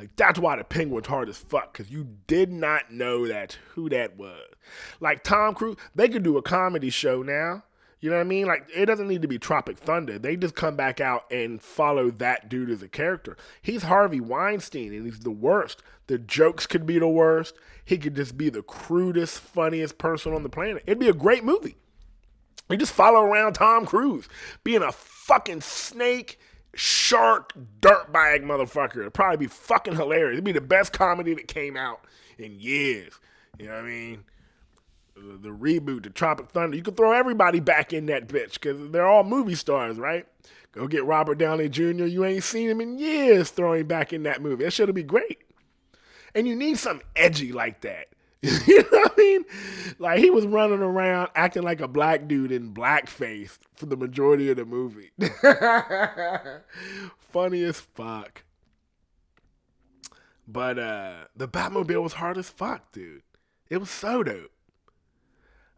like that's why the penguin's hard as fuck, because you did not know that who that was. Like Tom Cruise, they could do a comedy show now. You know what I mean? Like it doesn't need to be Tropic Thunder. They just come back out and follow that dude as a character. He's Harvey Weinstein and he's the worst. The jokes could be the worst. He could just be the crudest, funniest person on the planet. It'd be a great movie. You just follow around Tom Cruise being a fucking snake shark dirtbag motherfucker. It'd probably be fucking hilarious. It'd be the best comedy that came out in years. You know what I mean? The, the reboot, the Tropic Thunder. You could throw everybody back in that bitch because they're all movie stars, right? Go get Robert Downey Jr. You ain't seen him in years. Throwing back in that movie. That should be great. And you need something edgy like that. you know what I mean? Like he was running around acting like a black dude in blackface for the majority of the movie. Funny as fuck. But uh the Batmobile was hard as fuck, dude. It was so dope.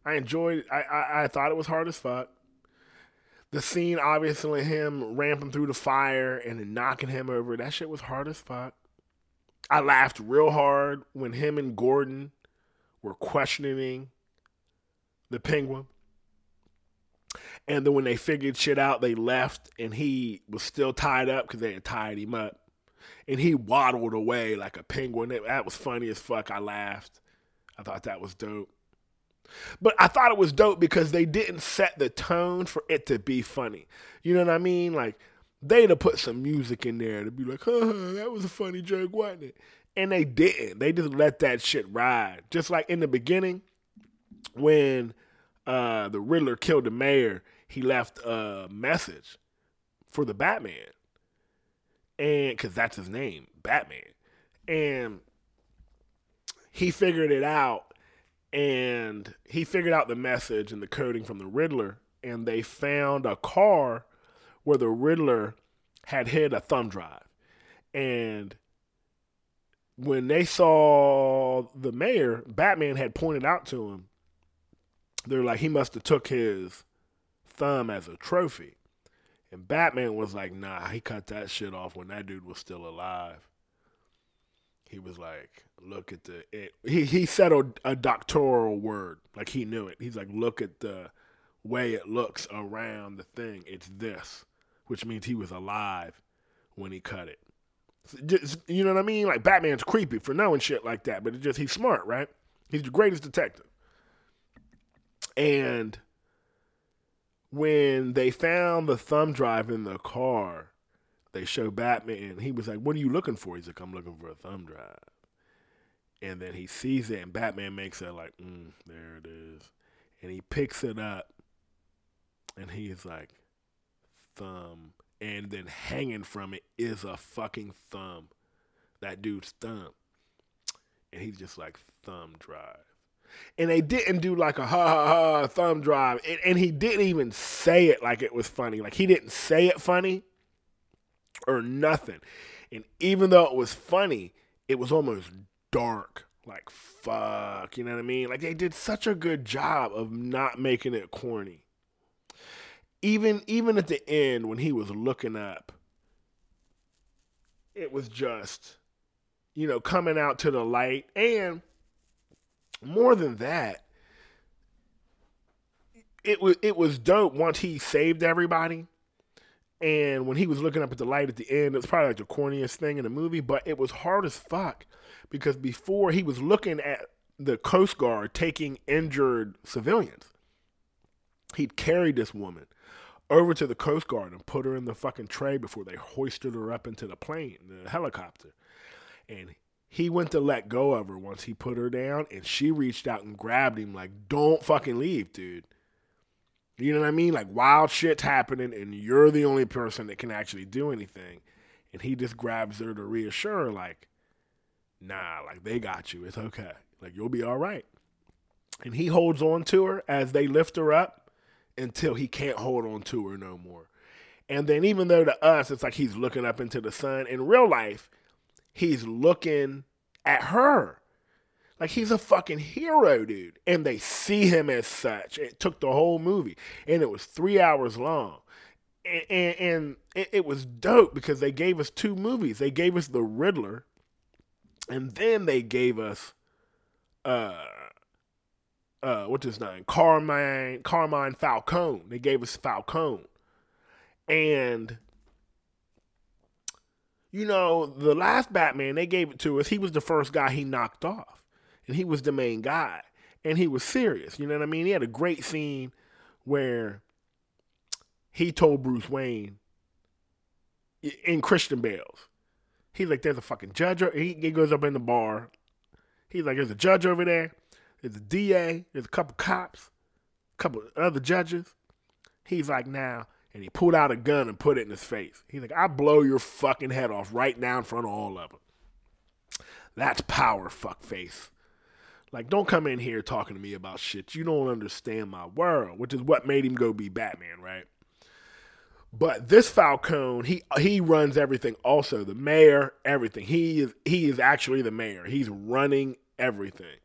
I enjoyed I, I, I thought it was hard as fuck. The scene, obviously, him ramping through the fire and then knocking him over, that shit was hard as fuck. I laughed real hard when him and Gordon were questioning the penguin. And then when they figured shit out, they left, and he was still tied up because they had tied him up. And he waddled away like a penguin. That was funny as fuck. I laughed. I thought that was dope. But I thought it was dope because they didn't set the tone for it to be funny. You know what I mean? Like they'd have put some music in there to be like, huh, that was a funny joke, wasn't it? And they didn't. They just let that shit ride. Just like in the beginning, when uh, the Riddler killed the mayor, he left a message for the Batman. And because that's his name, Batman. And he figured it out and he figured out the message and the coding from the Riddler. And they found a car where the Riddler had hid a thumb drive. And when they saw the mayor, Batman had pointed out to him, they're like, he must have took his thumb as a trophy. And Batman was like, nah, he cut that shit off when that dude was still alive. He was like, look at the, it. he, he said a, a doctoral word, like he knew it. He's like, look at the way it looks around the thing. It's this which means he was alive when he cut it. Just, you know what I mean? Like Batman's creepy for knowing shit like that, but it's just he's smart, right? He's the greatest detective. And when they found the thumb drive in the car, they show Batman. He was like, "What are you looking for?" He's like, "I'm looking for a thumb drive." And then he sees it, and Batman makes it like, mm, "There it is," and he picks it up, and he's like, thumb, and then hanging from it is a fucking thumb. That dude's thumb. And he's just like, thumb drive. And they didn't do like a ha ha ha thumb drive. And, and he didn't even say it like it was funny. Like he didn't say it funny or nothing. And even though it was funny, it was almost dark. Like, fuck. You know what I mean? Like, they did such a good job of not making it corny even even at the end when he was looking up, it was just, you know, coming out to the light. And more than that, it was it was dope once he saved everybody. And when he was looking up at the light at the end, it was probably like the corniest thing in the movie, but it was hard as fuck because before he was looking at the Coast Guard taking injured civilians. He'd carried this woman over to the Coast Guard and put her in the fucking tray before they hoisted her up into the plane, the helicopter. And he went to let go of her once he put her down, and she reached out and grabbed him, like, don't fucking leave, dude. You know what I mean? Like, wild shit's happening, and you're the only person that can actually do anything. And he just grabs her to reassure her, like, nah, like, they got you. It's okay. Like, you'll be all right. And he holds on to her as they lift her up until he can't hold on to her no more. And then even though to us it's like he's looking up into the sun, in real life, he's looking at her. Like he's a fucking hero, dude. And they see him as such. It took the whole movie. And it was three hours long. And, and, and it, it was dope because they gave us two movies. They gave us The Riddler, and then they gave us uh uh, what's his name? Carmine Carmine Falcone. They gave us Falcone. And you know, the last Batman, they gave it to us. He was the first guy he knocked off. And he was the main guy. And he was serious. You know what I mean? He had a great scene where he told Bruce Wayne in Christian Bale's. He's like, there's a fucking judge. He, he goes up in the bar. He's like, there's a judge over there. There's a DA, there's a couple cops, a couple other judges. He's like, now, and he pulled out a gun and put it in his face. He's like, I blow your fucking head off right now in front of all of them. That's power, fuckface. Like, don't come in here talking to me about shit. You don't understand my world, which is what made him go be Batman, right? But this Falcone, he he runs everything. Also, the mayor, everything. He is he is actually the mayor. He's running everything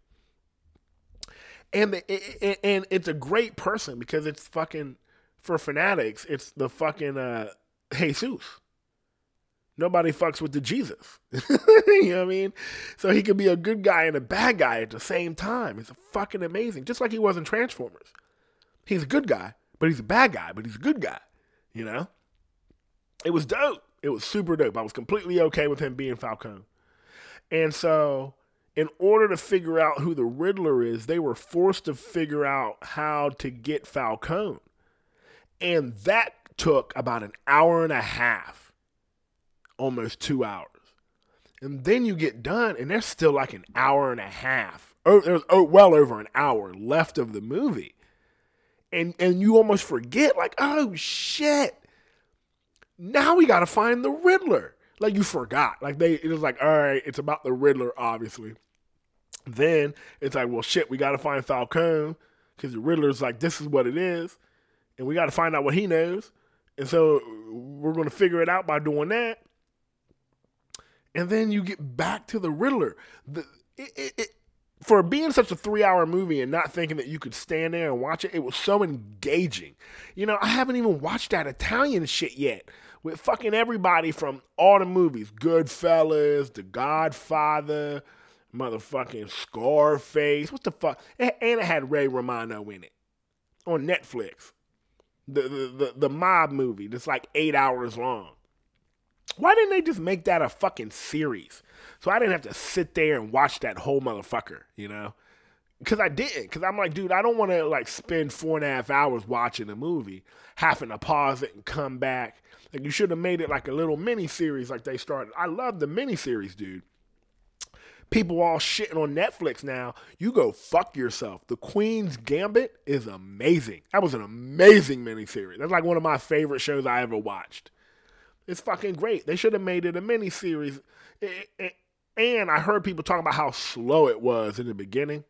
and the, and it's a great person because it's fucking for fanatics. It's the fucking uh, Jesus. Nobody fucks with the Jesus. you know what I mean? So he could be a good guy and a bad guy at the same time. It's fucking amazing. Just like he was in Transformers. He's a good guy, but he's a bad guy, but he's a good guy. You know, it was dope. It was super dope. I was completely okay with him being Falcone. And so, in order to figure out who the Riddler is, they were forced to figure out how to get Falcone. And that took about an hour and a half, almost two hours. And then you get done, and there's still like an hour and a half. Oh, there's oh, well over an hour left of the movie. And and you almost forget, like, oh shit. Now we gotta find the Riddler. Like you forgot. Like they it was like, all right, it's about the Riddler, obviously. Then it's like, well shit, we gotta find Falcone. Because the Riddler's like, this is what it is. And we gotta find out what he knows. And so we're gonna figure it out by doing that. And then you get back to the Riddler. The, it, it, it, for being such a three hour movie and not thinking that you could stand there and watch it, it was so engaging. You know, I haven't even watched that Italian shit yet with fucking everybody from all the movies Goodfellas, The Godfather, motherfucking Scarface. What the fuck? And it had Ray Romano in it on Netflix. The, the, the, the mob movie that's like eight hours long. Why didn't they just make that a fucking series? So I didn't have to sit there and watch that whole motherfucker, you know? Because I didn't. Because I'm like, dude, I don't want to like spend four and a half hours watching a movie, having to pause it and come back. Like you should have made it like a little mini series like they started. I love the mini series, dude. People all shitting on Netflix now. You go fuck yourself. The Queen's Gambit is amazing. That was an amazing miniseries. That's like one of my favorite shows I ever watched. It's fucking great. They should have made it a mini series. And I heard people talk about how slow it was in the beginning.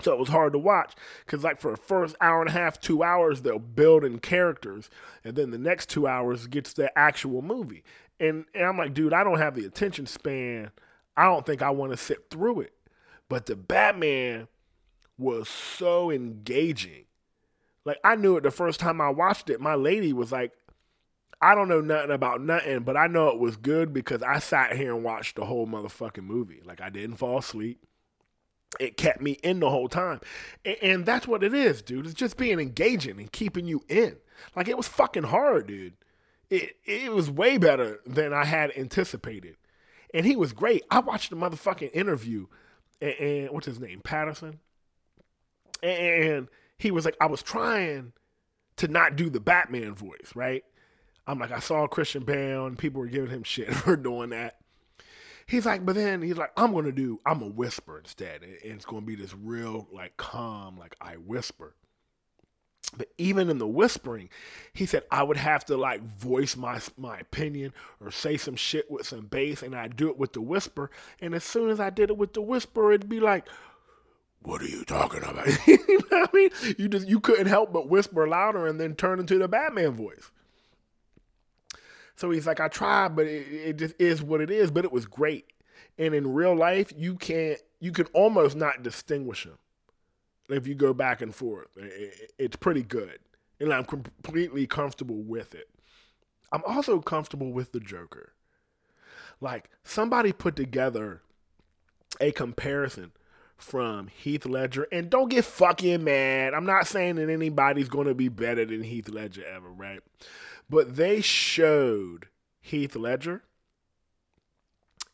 So it was hard to watch because, like, for the first hour and a half, two hours, they'll build in characters, and then the next two hours gets the actual movie. And, and I'm like, dude, I don't have the attention span. I don't think I want to sit through it. But the Batman was so engaging. Like, I knew it the first time I watched it. My lady was like, I don't know nothing about nothing, but I know it was good because I sat here and watched the whole motherfucking movie. Like I didn't fall asleep. It kept me in the whole time. And, and that's what it is, dude. It's just being engaging and keeping you in. Like it was fucking hard, dude. It it was way better than I had anticipated. And he was great. I watched the motherfucking interview and, and what's his name? Patterson. And he was like, I was trying to not do the Batman voice, right? I'm like, I saw Christian Bale and people were giving him shit for doing that. He's like, but then he's like, I'm gonna do, I'm a whisper instead, and it's gonna be this real, like, calm, like I whisper. But even in the whispering, he said I would have to like voice my my opinion or say some shit with some bass, and I'd do it with the whisper. And as soon as I did it with the whisper, it'd be like, "What are you talking about?" you know what I mean? You just you couldn't help but whisper louder and then turn into the Batman voice. So he's like, I tried, but it, it just is what it is. But it was great. And in real life, you can't, you can almost not distinguish them if you go back and forth. It, it's pretty good. And I'm completely comfortable with it. I'm also comfortable with the Joker. Like, somebody put together a comparison from Heath Ledger. And don't get fucking mad. I'm not saying that anybody's going to be better than Heath Ledger ever, right? But they showed Heath Ledger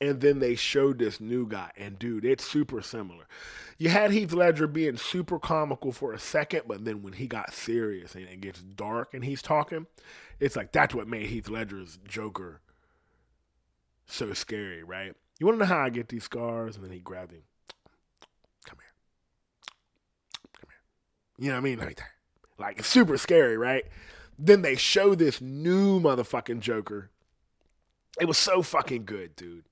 and then they showed this new guy and dude it's super similar you had heath ledger being super comical for a second but then when he got serious and it gets dark and he's talking it's like that's what made heath ledger's joker so scary right? You want to know how i get these scars? And then he grabbed him. Come here. Come here. You know what i mean? Like that like super scary right? Then they show this new motherfucking Joker. It was so fucking good, dude.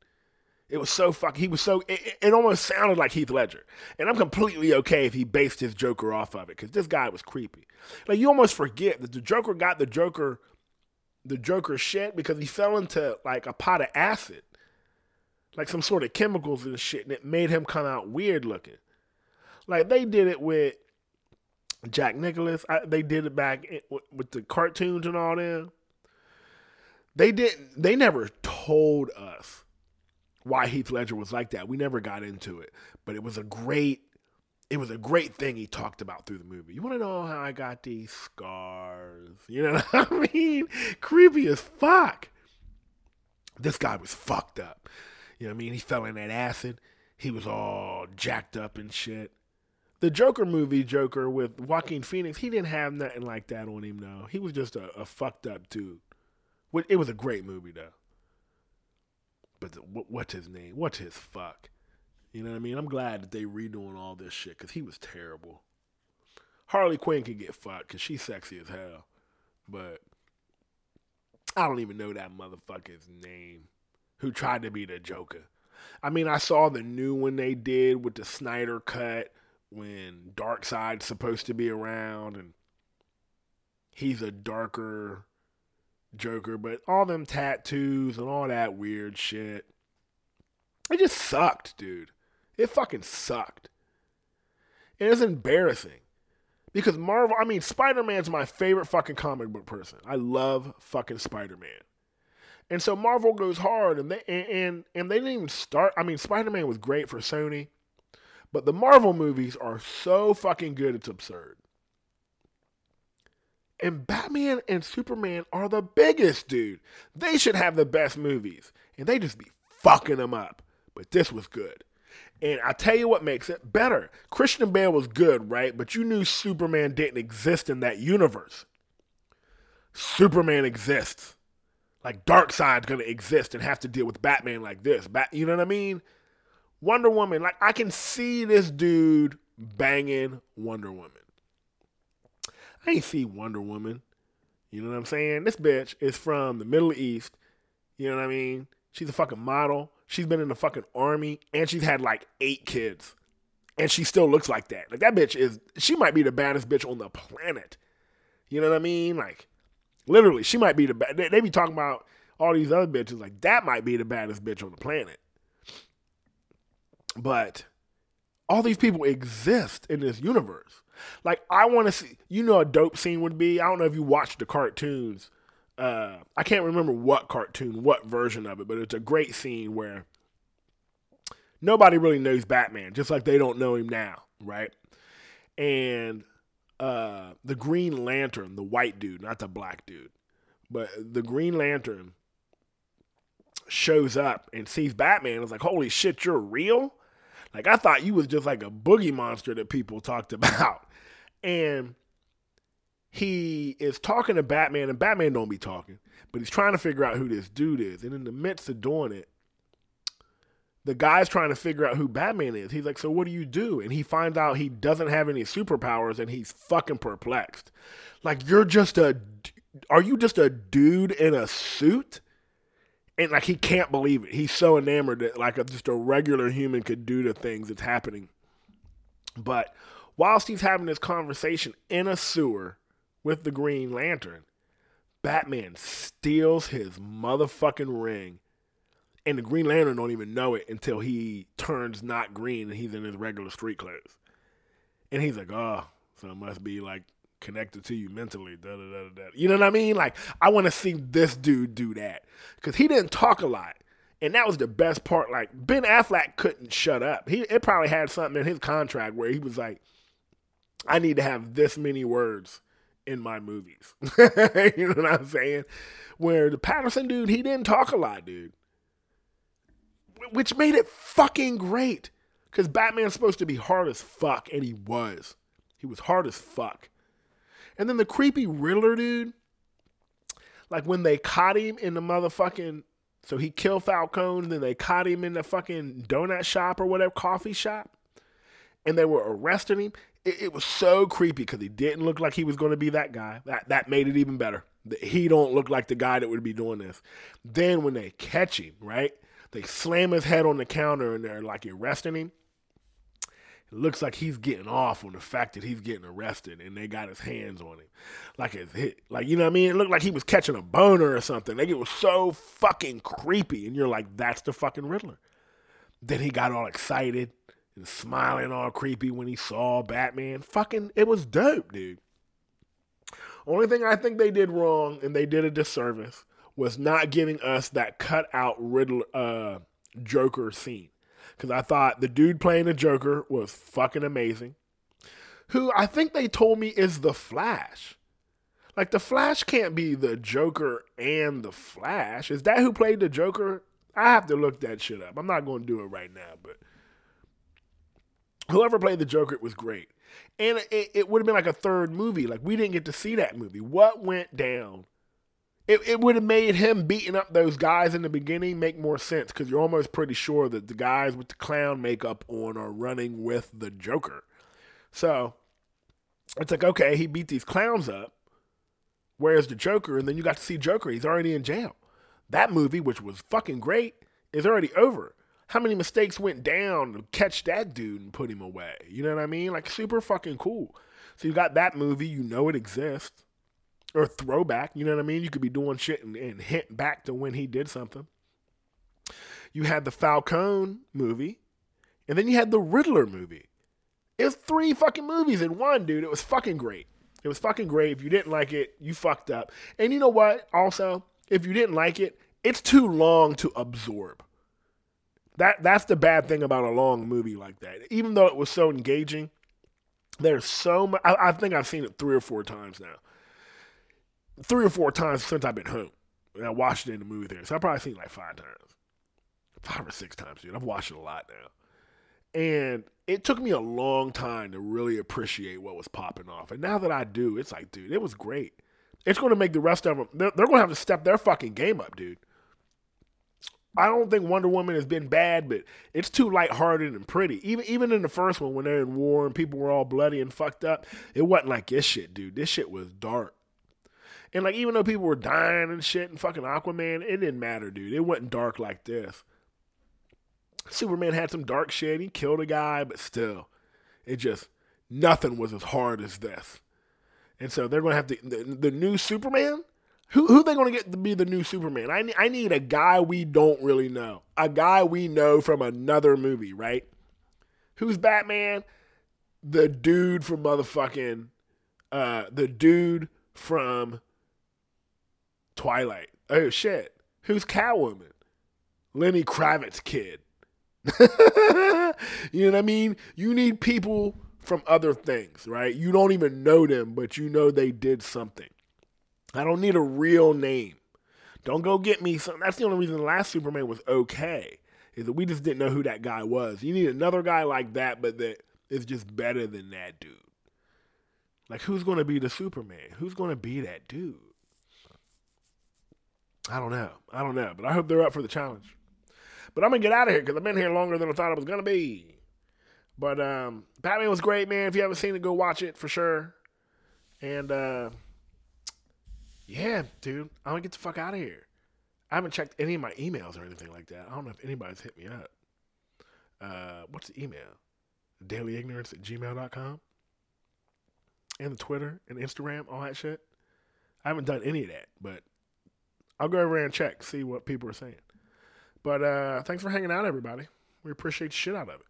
It was so fucking. He was so. It, it, almost sounded like Heath Ledger, and I'm completely okay if he based his Joker off of it because this guy was creepy. Like you almost forget that the Joker got the Joker, the Joker shit because he fell into like a pot of acid, like some sort of chemicals and shit, and it made him come out weird looking. Like they did it with Jack Nicholas. I, they did it back in, with, with the cartoons and all that. They didn't. They never told us why Heath Ledger was like that. We never got into it, but it was a great. it was a great thing he talked about through the movie. You want to know how I got these scars? You know what I mean? Creepy as fuck. This guy was fucked up. You know what I mean? He fell in that acid. He was all jacked up and shit. The Joker movie, Joker with Joaquin Phoenix, he didn't have nothing like that on him, though. He was just a, a fucked up dude. It was a great movie, though. But what's his name? What's his fuck? You know what I mean? I'm glad that they redoing all this shit because he was terrible. Harley Quinn can get fucked because she's sexy as hell. But I don't even know that motherfucker's name who tried to be the Joker. I mean, I saw the new one they did with the Snyder cut when Darkseid's supposed to be around and he's a darker Joker, but all them tattoos and all that weird shit. It just sucked, dude. It fucking sucked. And it's embarrassing. Because Marvel, I mean, Spider Man's my favorite fucking comic book person. I love fucking Spider Man. And so Marvel goes hard, and they and, and, and they didn't even start. I mean, Spider Man was great for Sony, but the Marvel movies are so fucking good, it's absurd. And Batman and Superman are the biggest, dude. They should have the best movies, and they just be fucking them up. But this was good. And I tell you what makes it better. Christian Bale was good, right? But you knew Superman didn't exist in that universe. Superman exists. Like Darkseid's gonna exist and have to deal with Batman like this. Bat, you know what I mean? Wonder Woman, like I can see this dude banging Wonder Woman. I ain't see Wonder Woman. You know what I'm saying? This bitch is from the Middle East. You know what I mean? She's a fucking model. She's been in the fucking army and she's had like eight kids. And she still looks like that. Like that bitch is she might be the baddest bitch on the planet. You know what I mean? Like literally, she might be the bad. They, they be talking about all these other bitches like that might be the baddest bitch on the planet. But all these people exist in this universe. Like I want to see, you know, a dope scene would be. I don't know if you watched the cartoons uh, I can't remember what cartoon, what version of it, but it's a great scene where nobody really knows Batman, just like they don't know him now, right? And uh, the Green Lantern, the white dude, not the black dude, but the Green Lantern shows up and sees Batman and is like, holy shit, you're real? Like, I thought you was just like a boogie monster that people talked about. And he is talking to Batman, and Batman don't be talking, but he's trying to figure out who this dude is. And in the midst of doing it, the guy's trying to figure out who Batman is. He's like, So what do you do? And he finds out he doesn't have any superpowers, and he's fucking perplexed. Like, you're just a. Are you just a dude in a suit? And like, he can't believe it. He's so enamored that, like, a, just a regular human could do the things that's happening. But whilst he's having this conversation in a sewer, with the Green Lantern, Batman steals his motherfucking ring. And the Green Lantern don't even know it until he turns not green and he's in his regular street clothes. And he's like, oh, so it must be like connected to you mentally. Da, da, da, da. You know what I mean? Like, I want to see this dude do that. Because he didn't talk a lot. And that was the best part. Like, Ben Affleck couldn't shut up. He It probably had something in his contract where he was like, I need to have this many words in my movies. you know what I'm saying? Where the Patterson dude, he didn't talk a lot, dude. Which made it fucking great. Because Batman's supposed to be hard as fuck, and he was. He was hard as fuck. And then the creepy Riddler dude, like when they caught him in the motherfucking. So he killed Falcone, then they caught him in the fucking donut shop or whatever, coffee shop. And they were arresting him it, it was so creepy because he didn't look like he was going to be that guy. That that made it even better. He don't look like the guy that would be doing this. Then when they catch him, right? They slam his head on the counter and they're like arresting him. It looks like he's getting off on the fact that he's getting arrested and they got his hands on him. Like his hit like you know what I mean? It looked like he was catching a boner or something. Like it was so fucking creepy. And you're like, that's the fucking Riddler. Then he got all excited and smiling all creepy when he saw Batman. Fucking, it was dope, dude. Only thing I think they did wrong and they did a disservice was not giving us that cut out Riddler, uh, Joker scene. Because I thought the dude playing the Joker was fucking amazing. who I think they told me is the Flash. Like the Flash can't be the Joker and the Flash. Is that who played the Joker? I have to look that shit up. I'm not going to do it right now, but whoever played the Joker it was great. And it, it would have been like a third movie. Like we didn't get to see that movie. What went down? It, it would have made him beating up those guys in the beginning make more sense because you're almost pretty sure that the guys with the clown makeup on are running with the Joker. So it's like, okay, he beat these clowns up. Where's the Joker? And then you got to see Joker. He's already in jail. That movie, which was fucking great, is already over. How many mistakes went down to catch that dude and put him away? You know what I mean? Like super fucking cool. So you got that movie, you know it exists. Or throwback, you know what I mean? You could be doing shit and, and hint back to when he did something. You had the Falcone movie, and then you had the Riddler movie. It was three fucking movies in one, dude. It was fucking great. It was fucking great. If you didn't like it, you fucked up. And you know what? Also, if you didn't like it, it's too long to absorb. That that's the bad thing about a long movie like that. Even though it was so engaging, there's so much. I, I think I've seen it three or four times now. Three or four times since I've been home. And I watched it in the movie theater. So I've probably seen like five times. Five or six times, dude. I've watched it a lot now. And it took me a long time to really appreciate what was popping off. And now that I do, it's like, dude, it was great. It's going to make the rest of them, they're, they're going to have to step their fucking game up, dude. I don't think Wonder Woman has been bad, but it's too lighthearted and pretty. Even even in the first one, when they're in war and people were all bloody and fucked up, it wasn't like this shit, dude. This shit was dark. And like even though people were dying and shit and fucking Aquaman, it didn't matter, dude. It wasn't dark like this. Superman had some dark shit. He killed a guy, but still, it just nothing was as hard as this. And so they're to have to the, the new Superman who who they to get to be the new Superman? I need, I need a guy we don't really know, a guy we know from another movie, right? Who's Batman? The dude from motherfucking, uh, the dude from Twilight. Oh shit, who's Catwoman? Lenny Kravitz kid. you know what I mean? You need people from other things, right? You don't even know them, but you know they did something. I don't need a real name. Don't go get me some. That's the only reason the last Superman was okay, is that we just didn't know who that guy was. You need another guy like that, but that is just better than that dude. Like, who's going to be the Superman? Who's going to be that dude? I don't know. I don't know, but I hope they're up for the challenge. But I'm gonna get out of here because I've been here longer than I thought I was gonna be. But um, Batman was great, man. If you haven't seen it, go watch it for sure. And uh, yeah, dude, I'm gonna get the fuck out of here. I haven't checked any of my emails or anything like that. I don't know if anybody's hit me up. Uh, what's the email? Dailyignorance at gmail.com. And the Twitter and Instagram, all that shit. I haven't done any of that, but I'll go over and check, see what people are saying. But uh, thanks for hanging out, everybody. We appreciate the shit out of it.